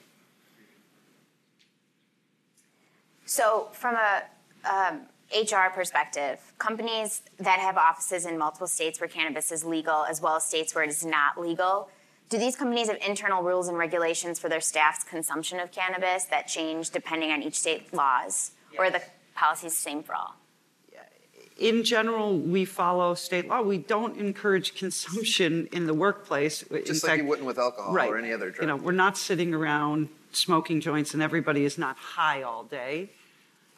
So, from a um, HR perspective, companies that have offices in multiple states where cannabis is legal, as well as states where it is not legal, do these companies have internal rules and regulations for their staff's consumption of cannabis that change depending on each state laws, or are the policies the same for all? In general, we follow state law. We don't encourage consumption in the workplace. In Just like fact- you wouldn't with alcohol Right. or any other drug. You know, we're not sitting around smoking joints and everybody is not high all day.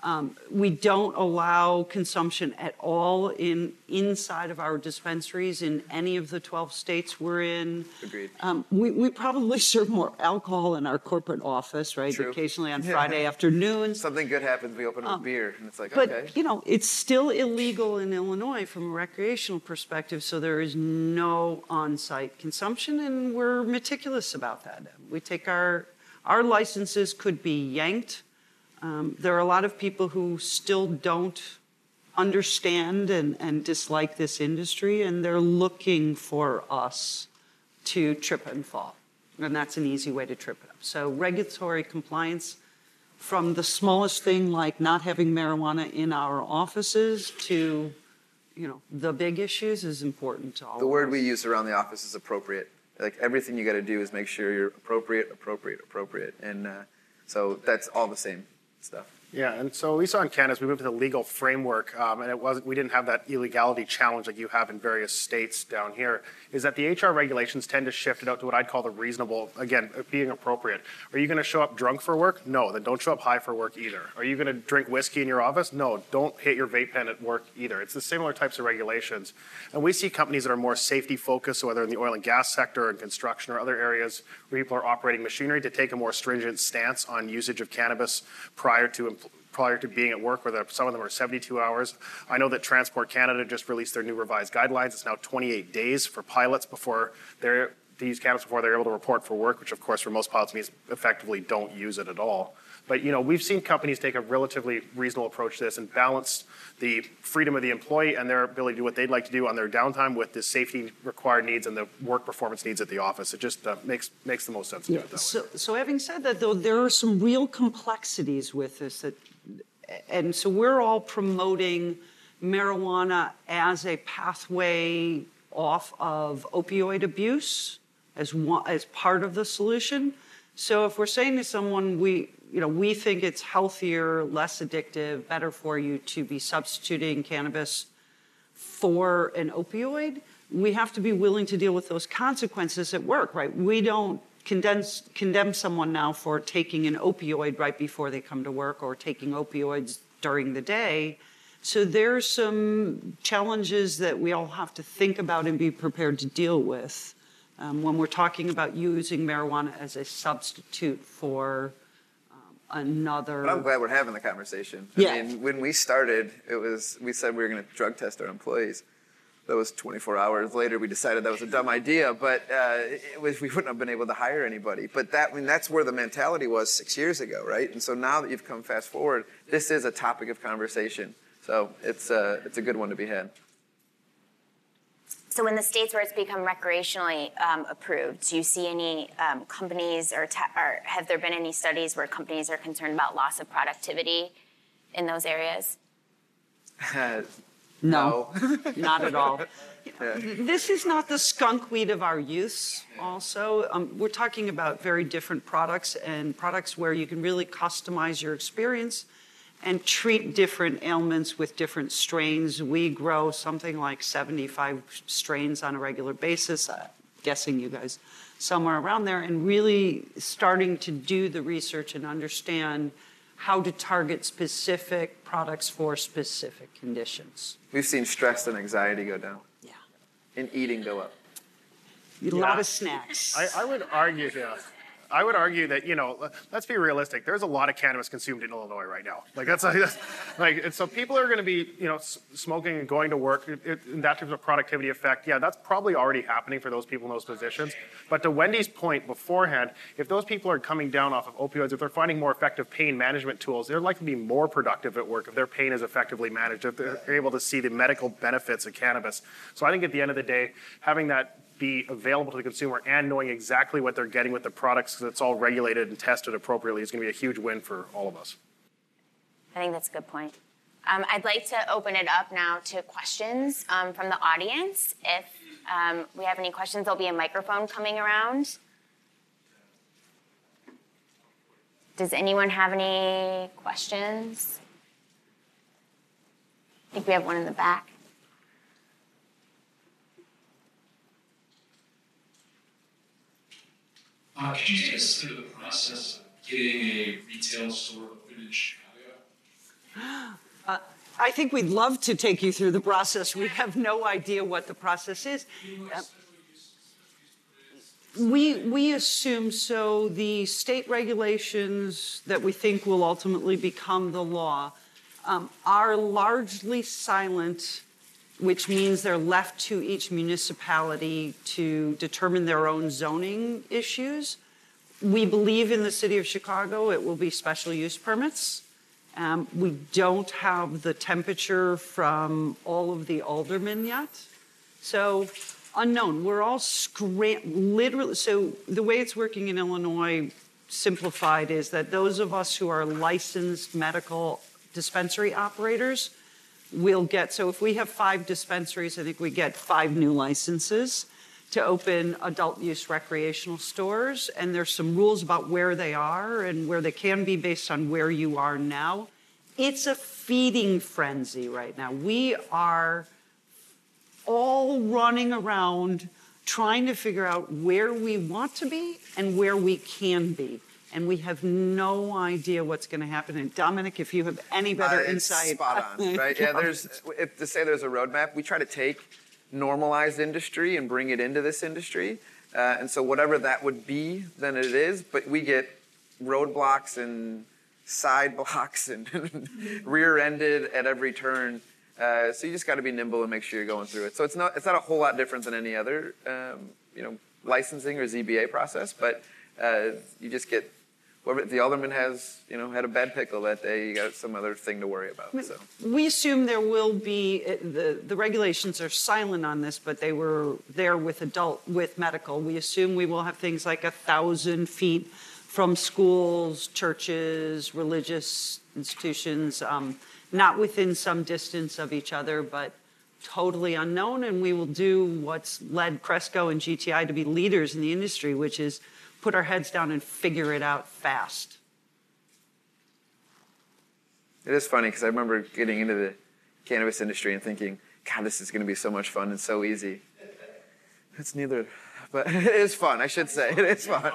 Um, we don't allow consumption at all in inside of our dispensaries in any of the 12 states we're in. Agreed. Um, we, we probably serve more alcohol in our corporate office, right? True. Occasionally on Yeah. Friday afternoons. Something good happens, we open up a beer, and it's like, But, okay. you know, it's still illegal in Illinois from a recreational perspective, so there is no on-site consumption, and we're meticulous about that. We take our, our licenses could be yanked. Um, there are a lot of people who still don't understand and, and dislike this industry, and they're looking for us to trip and fall. And that's an easy way to trip it up. So regulatory compliance from the smallest thing like not having marijuana in our offices to, you know, the big issues is important to all The word us. we use around the office is appropriate. Like everything you got to do is make sure you're appropriate, appropriate, appropriate, and uh, so that's all the same stuff. Yeah, and so we saw in Canada, we moved to the legal framework, um, and it wasn't, we didn't have that illegality challenge like you have in various states down here, is that the HR regulations tend to shift it out to what I'd call the reasonable, again, being appropriate. Are you going to show up drunk for work? No, then don't show up high for work either. Are you going to drink whiskey in your office? No, don't hit your vape pen at work either. It's the similar types of regulations. And we see companies that are more safety focused, whether in the oil and gas sector and construction or other areas where people are operating machinery, to take a more stringent stance on usage of cannabis prior to prior to being at work, whether some of them are 72 hours. I know that Transport Canada just released their new revised guidelines. It's now 28 days for pilots before they're to use cannabis before they're able to report for work, which of course for most pilots means effectively don't use it at all. But you know, we've seen companies take a relatively reasonable approach to this and balance the freedom of the employee and their ability to do what they'd like to do on their downtime with the safety required needs and the work performance needs at the office. It just uh, makes makes the most sense to do it that way. So, so having said that, though, there are some real complexities with this that, and so we're all promoting marijuana as a pathway off of opioid abuse as one, as part of the solution. So if we're saying to someone, we, you know, we think it's healthier, less addictive, better for you to be substituting cannabis for an opioid, we have to be willing to deal with those consequences at work, right? We don't condense, condemn someone now for taking an opioid right before they come to work or taking opioids during the day. So there's some challenges that we all have to think about and be prepared to deal with um, when we're talking about using marijuana as a substitute for um, another. But I'm glad we're having the conversation. Yeah. I mean, when we started, it was we said we were going to drug test our employees. That was 24 hours later. We decided that was a dumb idea, but uh, it was, we wouldn't have been able to hire anybody. But that, I mean, that's where the mentality was six years ago, right? And so now that you've come fast forward, this is a topic of conversation. So it's uh, it's a good one to be had. So, in the states where it's become recreationally um, approved, do you see any um, companies or, ta- or have there been any studies where companies are concerned about loss of productivity in those areas? No, not at all. Yeah. This is not the skunk weed of our youth, also. Um, we're talking about very different products and products where you can really customize your experience and treat different ailments with different strains. We grow something like 75 strains on a regular basis, uh, guessing you guys somewhere around there, and really starting to do the research and understand how to target specific products for specific conditions. We've seen stress and anxiety go down, Yeah. and eating go up. A lot of snacks. I, I would argue, yeah. I would argue that you know, let's be realistic. There's a lot of cannabis consumed in Illinois right now. Like that's, that's like, and so people are going to be you know smoking and going to work. It, it, and that type of productivity effect, yeah, that's probably already happening for those people in those positions. But to Wendy's point beforehand, if those people are coming down off of opioids, if they're finding more effective pain management tools, they're likely to be more productive at work if their pain is effectively managed. If they're able to see the medical benefits of cannabis. So I think at the end of the day, having that be available to the consumer and knowing exactly what they're getting with the products because it's all regulated and tested appropriately is going to be a huge win for all of us. I think that's a good point. Um, I'd like to open it up now to questions um, from the audience. If um, we have any questions, there'll be a microphone coming around. Does anyone have any questions? I think we have one in the back. Uh, could you take us through the process of getting a retail store open in Chicago? I think we'd love to take you through the process. We have no idea what the process is. Uh, We, we assume so. The state regulations that we think will ultimately become the law um, are largely silent, which means they're left to each municipality to determine their own zoning issues. We believe in the city of Chicago, it will be special use permits. Um, we don't have the temperature from all of the aldermen yet. So unknown. We're all scram- literally. So the way it's working in Illinois, simplified, is that those of us who are licensed medical dispensary operators will get. So if we have five dispensaries, I think we get five new licenses to open adult use recreational stores. And there's some rules about where they are and where they can be based on where you are now. It's a feeding frenzy right now. We are all running around trying to figure out where we want to be and where we can be. And we have no idea what's going to happen. And Dominic, if you have any better Uh, it's insight. Spot on, right? Yeah, there's if, to say there's a roadmap. We try to take normalized industry and bring it into this industry, uh, and so whatever that would be, then it is. But we get roadblocks and side blocks and rear-ended at every turn. Uh, so you just got to be nimble and make sure you're going through it. So it's not it's not a whole lot different than any other um, you know licensing or ZBA process, but uh, you just get whoever the alderman has you know had a bad pickle that day. You got some other thing to worry about. So We assume there will be, uh, the, the regulations are silent on this, but they were there with adult, with medical. We assume we will have things like a thousand feet from schools, churches, religious institutions, um, not within some distance of each other, but totally unknown, and we will do what's led Cresco and GTI to be leaders in the industry, which is put our heads down and figure it out fast. It is funny because I remember getting into the cannabis industry and thinking, God, this is going to be so much fun and so easy. It's neither, but it is fun. I should say it is fun.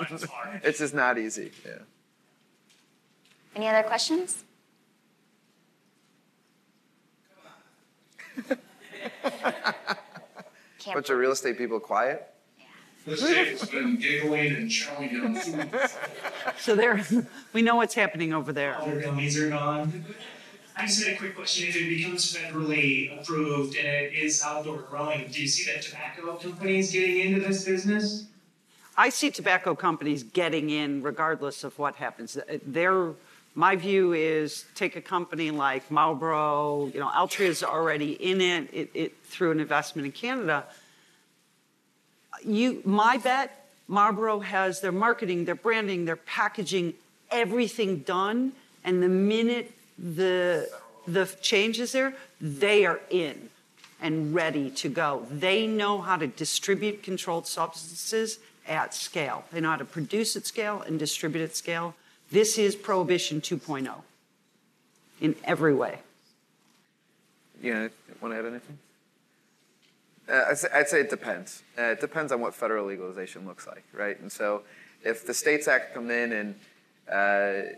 It's just not easy. Yeah. Any other questions? Can't Bunch of real estate people quiet. This Dave's been giggling and chowing on food. So there, we know what's happening over there. all their gummies are gone. I just had a quick question. If it becomes federally approved and it is outdoor growing, do you see that tobacco companies getting into this business? I see tobacco companies getting in regardless of what happens. Uh, their, my view is take a company like Marlboro, you know, Altria's already in it, it, it through an investment in Canada. You, my bet, Marlboro has their marketing, their branding, their packaging, everything done, and the minute the the change is there, they are in and ready to go. They know how to distribute controlled substances at scale. They know how to produce at scale and distribute at scale. This is Prohibition 2.0 in every way. Know, want to add anything? Uh, I'd, say, it depends. Uh, it depends on what federal legalization looks like, right? And so, if the States Act come in and uh,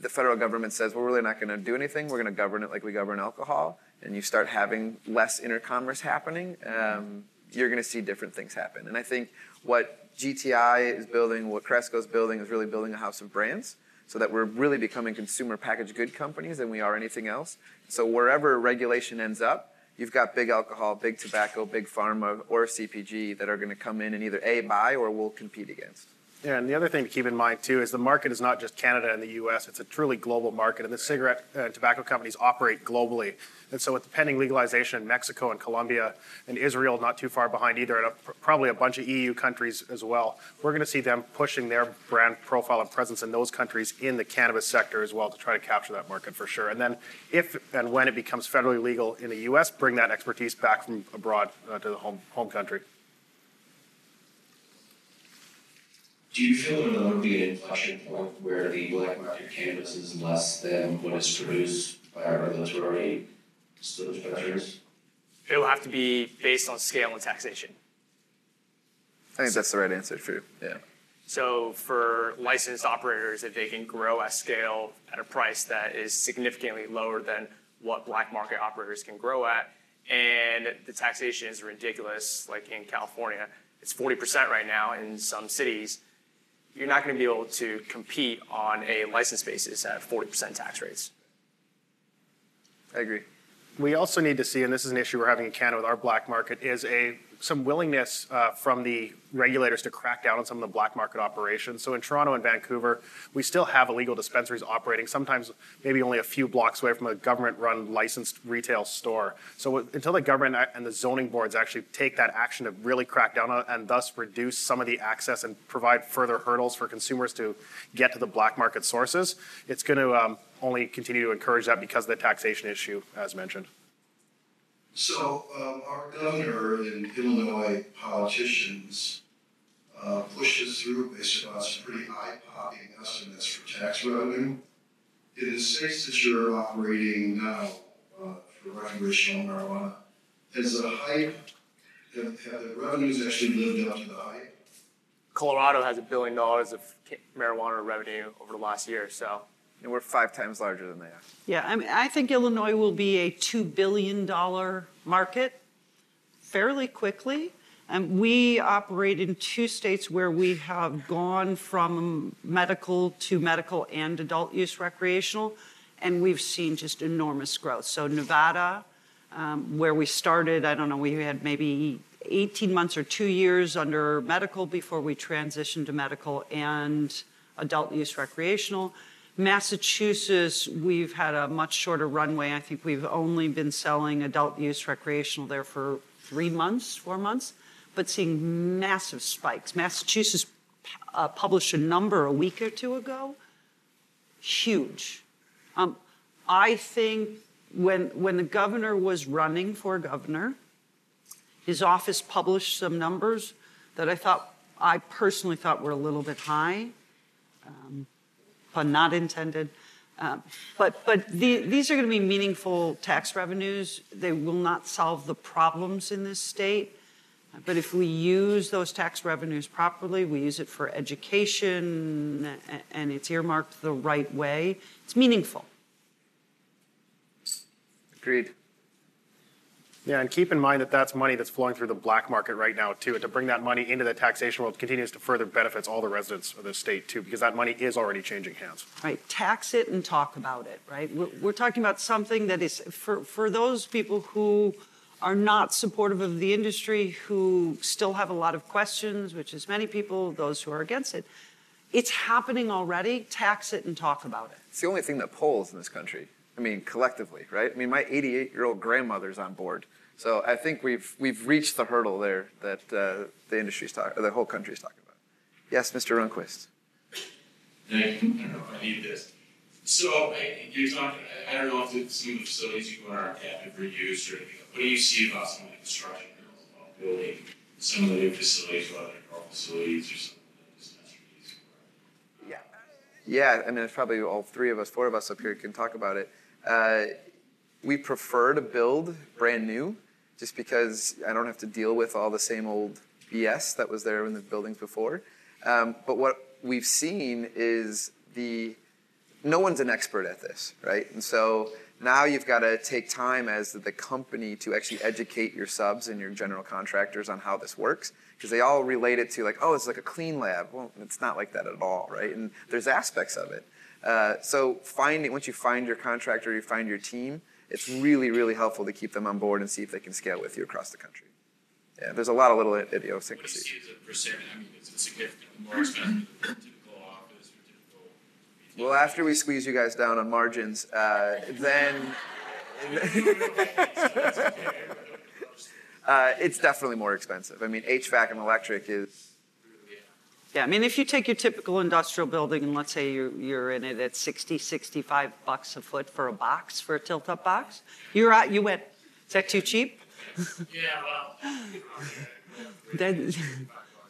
the federal government says we're really not going to do anything, we're going to govern it like we govern alcohol, and you start having less intercommerce happening, um, you're going to see different things happen. And I think what GTI is building, what Cresco is building, is really building a house of brands so that we're really becoming consumer packaged good companies than we are anything else. So wherever regulation ends up, you've got big alcohol, big tobacco, big pharma, or CPG that are going to come in and either A, buy or will compete against. Yeah, and the other thing to keep in mind too is the market is not just Canada and the U.S. It's a truly global market, and the cigarette and tobacco companies operate globally. And so, with the pending legalization in Mexico and Colombia and Israel, not too far behind either, and a, probably a bunch of EU countries as well, we're going to see them pushing their brand profile and presence in those countries in the cannabis sector as well to try to capture that market for sure. And then, if and when it becomes federally legal in the U.S., bring that expertise back from abroad uh, to the home home country. Do you feel that there would be an inflection point where the black market cannabis is less than what is produced by our regulatory dispensaries? It will have to be based on scale and taxation. I think that's the right answer for you. Yeah. So for licensed operators, if they can grow at scale at a price that is significantly lower than what black market operators can grow at, and the taxation is ridiculous, like in California, it's 40% right now in some cities, you're not going to be able to compete on a license basis at 40% tax rates. I agree. We also need to see, and this is an issue we're having in Canada with our black market, is a some willingness uh, from the regulators to crack down on some of the black market operations. So in Toronto and Vancouver, we still have illegal dispensaries operating, sometimes maybe only a few blocks away from a government-run licensed retail store. So until the government and the zoning boards actually take that action to really crack down on and thus reduce some of the access and provide further hurdles for consumers to get to the black market sources, it's going to um, only continue to encourage that because of the taxation issue, as mentioned. So, um, our governor and Illinois politicians, uh, pushes through based upon some pretty eye-popping estimates for tax revenue. In the states that you're operating now, uh, for recreational marijuana, has the hype, have, have the revenues actually lived up to the hype? Colorado has a billion dollars of marijuana revenue over the last year, so And we're five times larger than they are. Yeah, I mean, I think Illinois will be a $2 billion market fairly quickly. And we operate in two states where we have gone from medical to medical and adult use recreational, and we've seen just enormous growth. So Nevada, um, where we started, I don't know, we had maybe 18 months or two years under medical before we transitioned to medical and adult use recreational. Massachusetts, we've had a much shorter runway. I think we've only been selling adult use recreational there for three months, four months, but seeing massive spikes. Massachusetts uh, published a number a week or two ago, huge. Um, I think when, when the governor was running for governor, his office published some numbers that I thought, I personally thought were a little bit high, um, pun not intended. Um, but but the, these are going to be meaningful tax revenues. They will not solve the problems in this state. But if we use those tax revenues properly, we use it for education, and it's earmarked the right way, it's meaningful. Agreed. Yeah, and keep in mind that that's money that's flowing through the black market right now too. And to bring that money into the taxation world continues to further benefits all the residents of the state too, because that money is already changing hands. right? Tax it and talk about it, right? We're, we're talking about something that is for, for those people who are not supportive of the industry, who still have a lot of questions, which is many people, those who are against it. It's happening already. Tax it and talk about it. It's the only thing that polls in this country. I mean, collectively, right? I mean, my 88 year old grandmother's on board. So I think we've we've reached the hurdle there that uh, the industry's talking, the whole country's talking about. Yes, Mr. Runquist. Nick, I don't know if I need this. So, you're talking, I don't know if some of the facilities you go are captive for use or anything. What do you see about some of the construction, building some of the new facilities, whether they're facilities or some of the dispensaries? Yeah. Yeah, I mean, it's probably all three of us, four of us up here can talk about it. Uh, we prefer to build brand new just because I don't have to deal with all the same old BS that was there in the buildings before. Um, but what we've seen is the no one's an expert at this, right? And so now you've got to take time as the company to actually educate your subs and your general contractors on how this works because they all relate it to like, oh, it's like a clean lab. Well, it's not like that at all, right? And there's aspects of it. Uh, so finding once you find your contractor, you find your team, it's really, really helpful to keep them on board and see if they can scale with you across the country. Yeah, there's a lot of little What do you idiosyncrasies. see as a percent, I mean, is it significantly more expensive than a typical office or typical? Well, after we squeeze you guys down on margins, uh, then uh, it's definitely more expensive. I mean, HVAC and electric is Yeah, I mean, if you take your typical industrial building and let's say you're, you're in it at 60, 65 bucks a foot for a box, for a tilt-up box, you're out, you went, is that too cheap? Yeah, well. Then,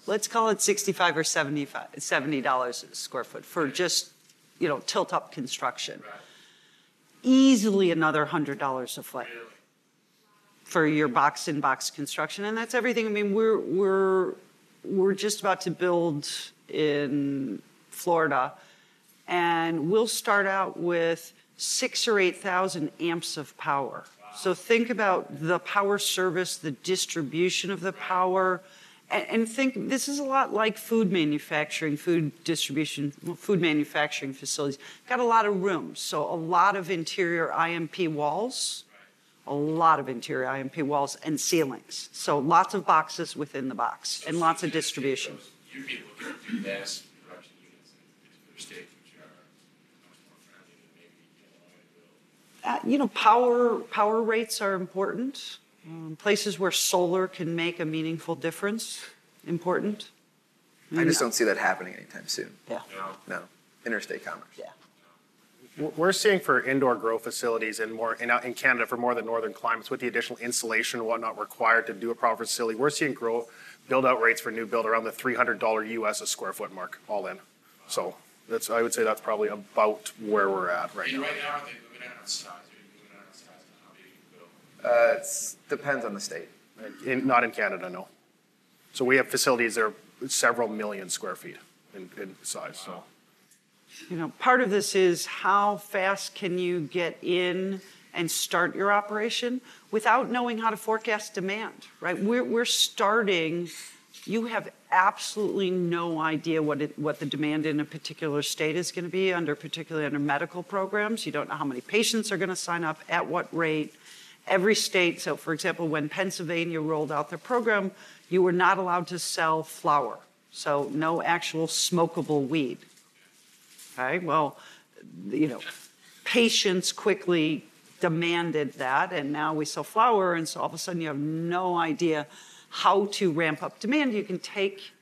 let's call it 65 or 75, $70 a square foot for just, you know, tilt-up construction. Easily another $100 a foot for your box-in-box construction, and that's everything. I mean, we're, we're, we're just about to build in Florida, and we'll start out with six or 8,000 amps of power. So think about the power service, the distribution of the power, and, and think this is a lot like food manufacturing, food distribution, food manufacturing facilities. Got a lot of rooms, so a lot of interior IMP walls, a lot of interior IMP walls and ceilings. So lots of boxes within the box and lots of distribution. You'd be looking to do mass production units in particular states, which are much more friendly than maybe Illinois will. Uh, you know, power power rates are important. Um, places where solar can make a meaningful difference, important. I just don't see that happening anytime soon. Yeah, No, interstate commerce. yeah. We're- We're seeing for indoor grow facilities in more, in, in Canada for more than northern climates with the additional insulation and whatnot required to do a proper facility, we're seeing grow, build out rates for new build around the three hundred dollar US a square foot mark, all in. So that's, I would say that's probably about where we're at right now. right now, are they moving out on size, are you moving out on size on how big you can build? Uh, it depends on the state. In, not in Canada, no. So we have facilities that are several million square feet in, in size, so. You know, part of this is how fast can you get in and start your operation without knowing how to forecast demand, right? We're, we're starting, you have absolutely no idea what it, what the demand in a particular state is going to be under, particularly under medical programs. You don't know how many patients are going to sign up, at what rate. Every state, so for example, when Pennsylvania rolled out their program, you were not allowed to sell flower. So no actual smokable weed. Okay, well, you know, patients quickly demanded that, and now we sell flower, and so all of a sudden you have no idea how to ramp up demand. You can take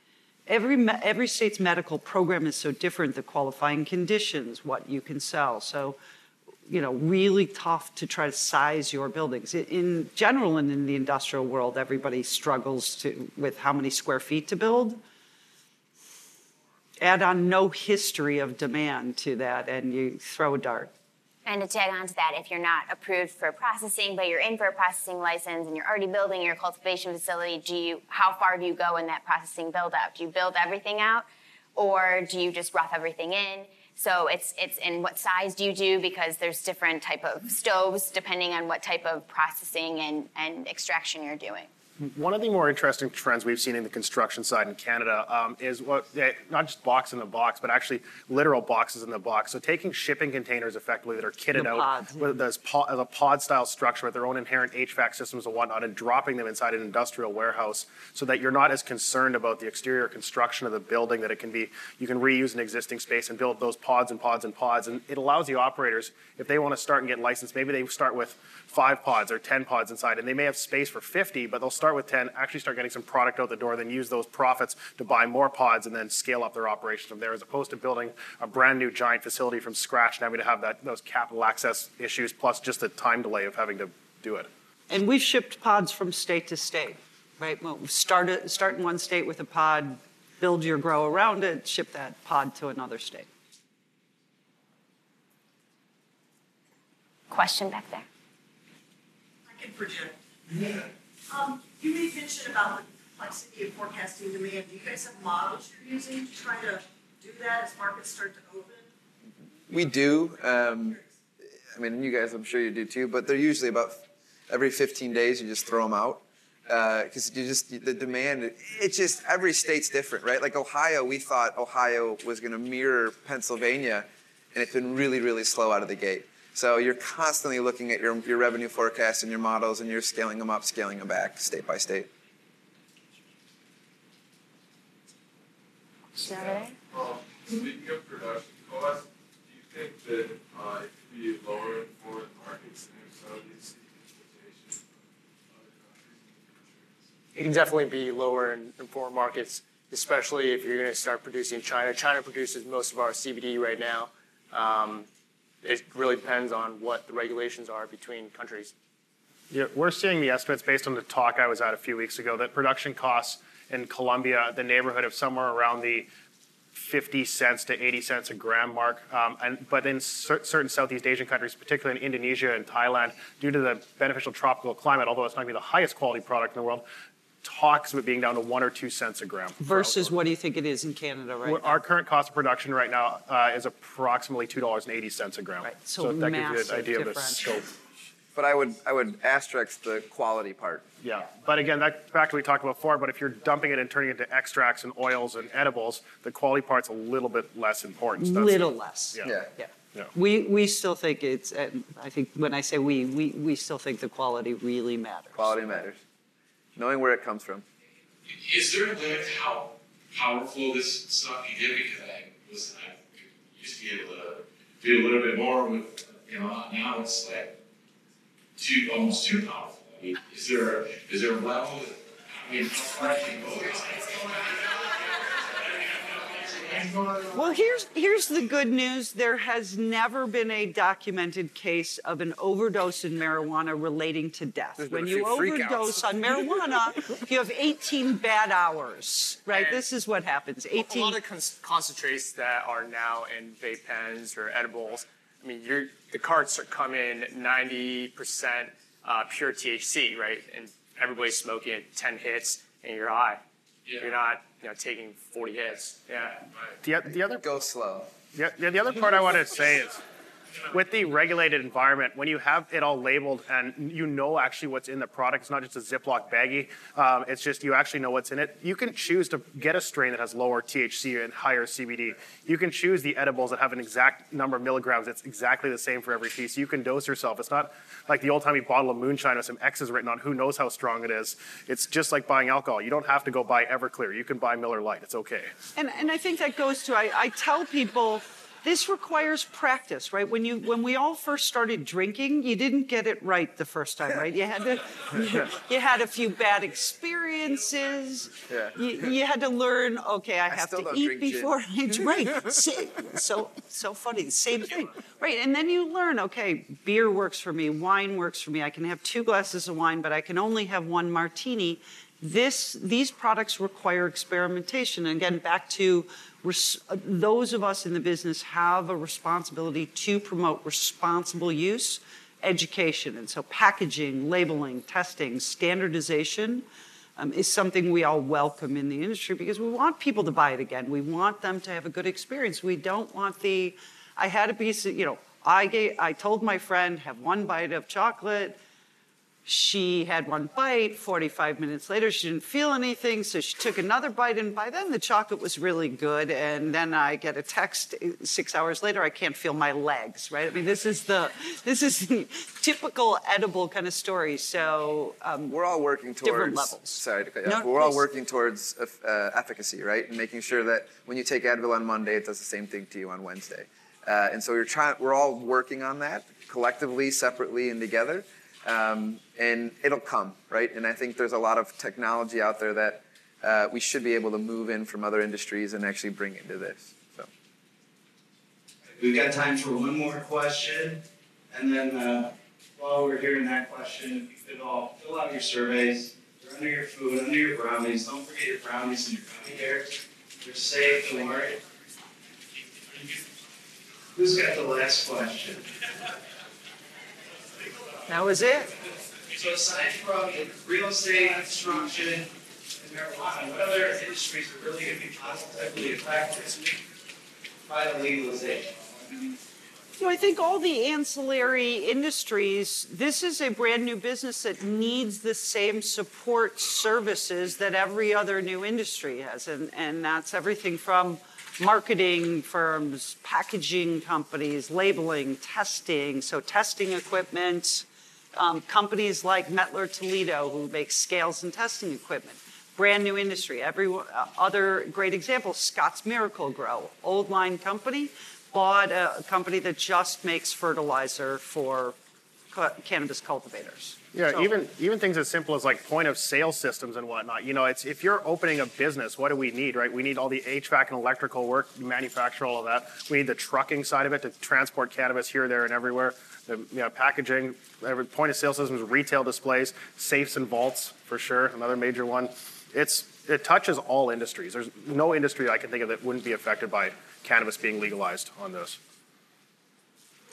every every state's medical program is so different. The qualifying conditions, what you can sell. So you know, really tough to try to size your buildings. In general, and in the industrial world, everybody struggles to, with how many square feet to build. Add on no history of demand to that, and you throw a dart. And to tag on to that, if you're not approved for processing, but you're in for a processing license and you're already building your cultivation facility, do you, how far do you go in that processing build out? Do you build everything out or do you just rough everything in? So it's, it's, in what size do you do? Because there's different type of stoves depending on what type of processing and, and extraction you're doing. One of the more interesting trends we've seen in the construction side in Canada um, is what eh, not just box in the box, but actually literal boxes in the box. So taking shipping containers effectively that are kitted The out pods. with pod, as a pod style structure with their own inherent HVAC systems and whatnot, and dropping them inside an industrial warehouse, so that you're not as concerned about the exterior construction of the building. That it can be you can reuse an existing space and build those pods and pods and pods, and it allows the operators if they want to start and get licensed, maybe they start with five pods or 10 pods inside, and they may have space for 50, but they'll start with 10, actually start getting some product out the door, then use those profits to buy more pods and then scale up their operation from there, as opposed to building a brand new giant facility from scratch and having to have that, those capital access issues, plus just the time delay of having to do it. And we've shipped pods from state to state, right? Well, start, it- start in one state with a pod, build your grow around it, ship that pod to another state. Question back there. I can project. Um, you made mention about the complexity of forecasting demand. Do you guys have models you're using to try to do that as markets start to open? We do. Um, I mean, you guys, I'm sure you do too. But they're usually about every 15 days. You just throw them out because you just the demand. It's just every state's different, right? Like Ohio, we thought Ohio was going to mirror Pennsylvania, and it's been really, really slow out of the gate. So you're constantly looking at your your revenue forecasts and your models, and you're scaling them up, scaling them back, state by state. Over? Um, speaking of production costs, do you think that, uh, it could be lower in foreign markets and if so, do you see importation from other countries? It can definitely be lower in, in foreign markets, especially if you're going to start producing in China. China produces most of our CBD right now. Um, it really depends on what the regulations are between countries. Yeah, we're seeing the estimates based on the talk I was at a few weeks ago that production costs in Colombia, the neighborhood of somewhere around the 50 cents to 80 cents a gram mark. Um, and, but in cer- certain Southeast Asian countries, particularly in Indonesia and Thailand, due to the beneficial tropical climate, although it's not going to be the highest quality product in the world, talks of it being down to one or two cents a gram. Versus what do you think it is in Canada right Well, now? Our current cost of production right now uh, is approximately $2.80 a gram. Right, so that gives you an idea of the scope. But I would I would asterisk the quality part. Yeah, but again, that back to what we talked about before. But if you're dumping it and turning it into extracts and oils and edibles, the quality part's a little bit less important. So that's- Little less. Yeah. Yeah. Yeah. Yeah. We, we still think it's, and I think when I say we, we, we still think the quality really matters. Quality matters. Knowing where it comes from. Is there a limit to how powerful this stuff can get? Because I was, I used to be able to do a little bit more with, you know, now it's like too, almost too powerful. I mean, is there, is there a level, that- I mean, how far can you go? Well, here's, here's the good news. There has never been a documented case of an overdose in marijuana relating to death. When you overdose on marijuana, you have 18 bad hours, right? And- This is what happens. 18. A 18. lot of con- concentrates that are now in vape pens or edibles. I mean, you're, the carts are coming 90% uh, pure THC, right? And everybody's smoking at 10 hits and you're high. Yeah. You're not, you know, taking 40 hits. Yeah. The, the other Go slow. Yeah, yeah, the other part I wanted to say is with the regulated environment, when you have it all labeled and you know actually what's in the product, it's not just a Ziploc baggie, um, it's just you actually know what's in it. You can choose to get a strain that has lower THC and higher CBD. You can choose the edibles that have an exact number of milligrams. It's exactly the same for every piece. You can dose yourself. It's not like the old timey bottle of moonshine with some X's written on who knows how strong it is. It's just like buying alcohol. You don't have to go buy Everclear. You can buy Miller Lite. It's okay. And, and I think that goes to I, I tell people this requires practice, right? When you when we all first started drinking, you didn't get it right the first time, right? You had to you, had a few bad experiences. Yeah. You, you had to learn, okay, I have still to eat before I drink. Right. So, so funny. Same thing. Right. And then you learn, okay, beer works for me, wine works for me. I can have two glasses of wine, but I can only have one martini. This, these products require experimentation. And again, back to res- those of us in the business have a responsibility to promote responsible use, education. And so packaging, labeling, testing, standardization um, is something we all welcome in the industry because we want people to buy it again. We want them to have a good experience. We don't want the, I had a piece of, you know, I gave, I told my friend, have one bite of chocolate. She had one bite. 45 minutes later, she didn't feel anything, so she took another bite, and by then the chocolate was really good. And then I get a text uh, six hours later, I can't feel my legs. Right? I mean, this is the this is the typical edible kind of story. So um, We're all working towards. Different levels. Sorry to cut you off. but We're all working towards uh, efficacy, right? And making sure that when you take Advil on Monday, it does the same thing to you on Wednesday. Uh, and so we're trying. We're all working on that collectively, separately, and together. Um, and it'll come, right? And I think there's a lot of technology out there that uh, we should be able to move in from other industries and actually bring into this. So. We've got time for one more question, and then, uh, while we're hearing that question, if you could all fill out your surveys. They're under your food, under your brownies, don't forget your brownies and your gummy bears. They're safe, don't worry. Who's got the last question? That was it. So aside from real estate, construction, and marijuana, what other industries are really gonna be positively affected by the legalization? You know, I think all the ancillary industries, this is a brand new business that needs the same support services that every other new industry has. And, and that's everything from marketing firms, packaging companies, labeling, testing, so testing equipment, um, companies like Mettler Toledo, who makes scales and testing equipment. Brand new industry. Every uh, other great example, Scotts Miracle-Gro, old line company, bought a, company that just makes fertilizer for ca- cannabis cultivators. Yeah, So- even even things as simple as like point of sale systems and whatnot. You know, it's if you're opening a business, what do we need, right? We need all the HVAC and electrical work, manufacture all of that. We need the trucking side of it to transport cannabis here, there, and everywhere. The you know, packaging, every point of sale systems, retail displays, safes and vaults for sure. Another major one. It's it touches all industries. There's no industry I can think of that wouldn't be affected by cannabis being legalized on this.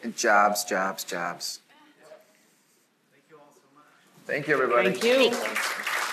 And jobs, jobs, jobs. Thank you, everybody. Thank you. Thank you.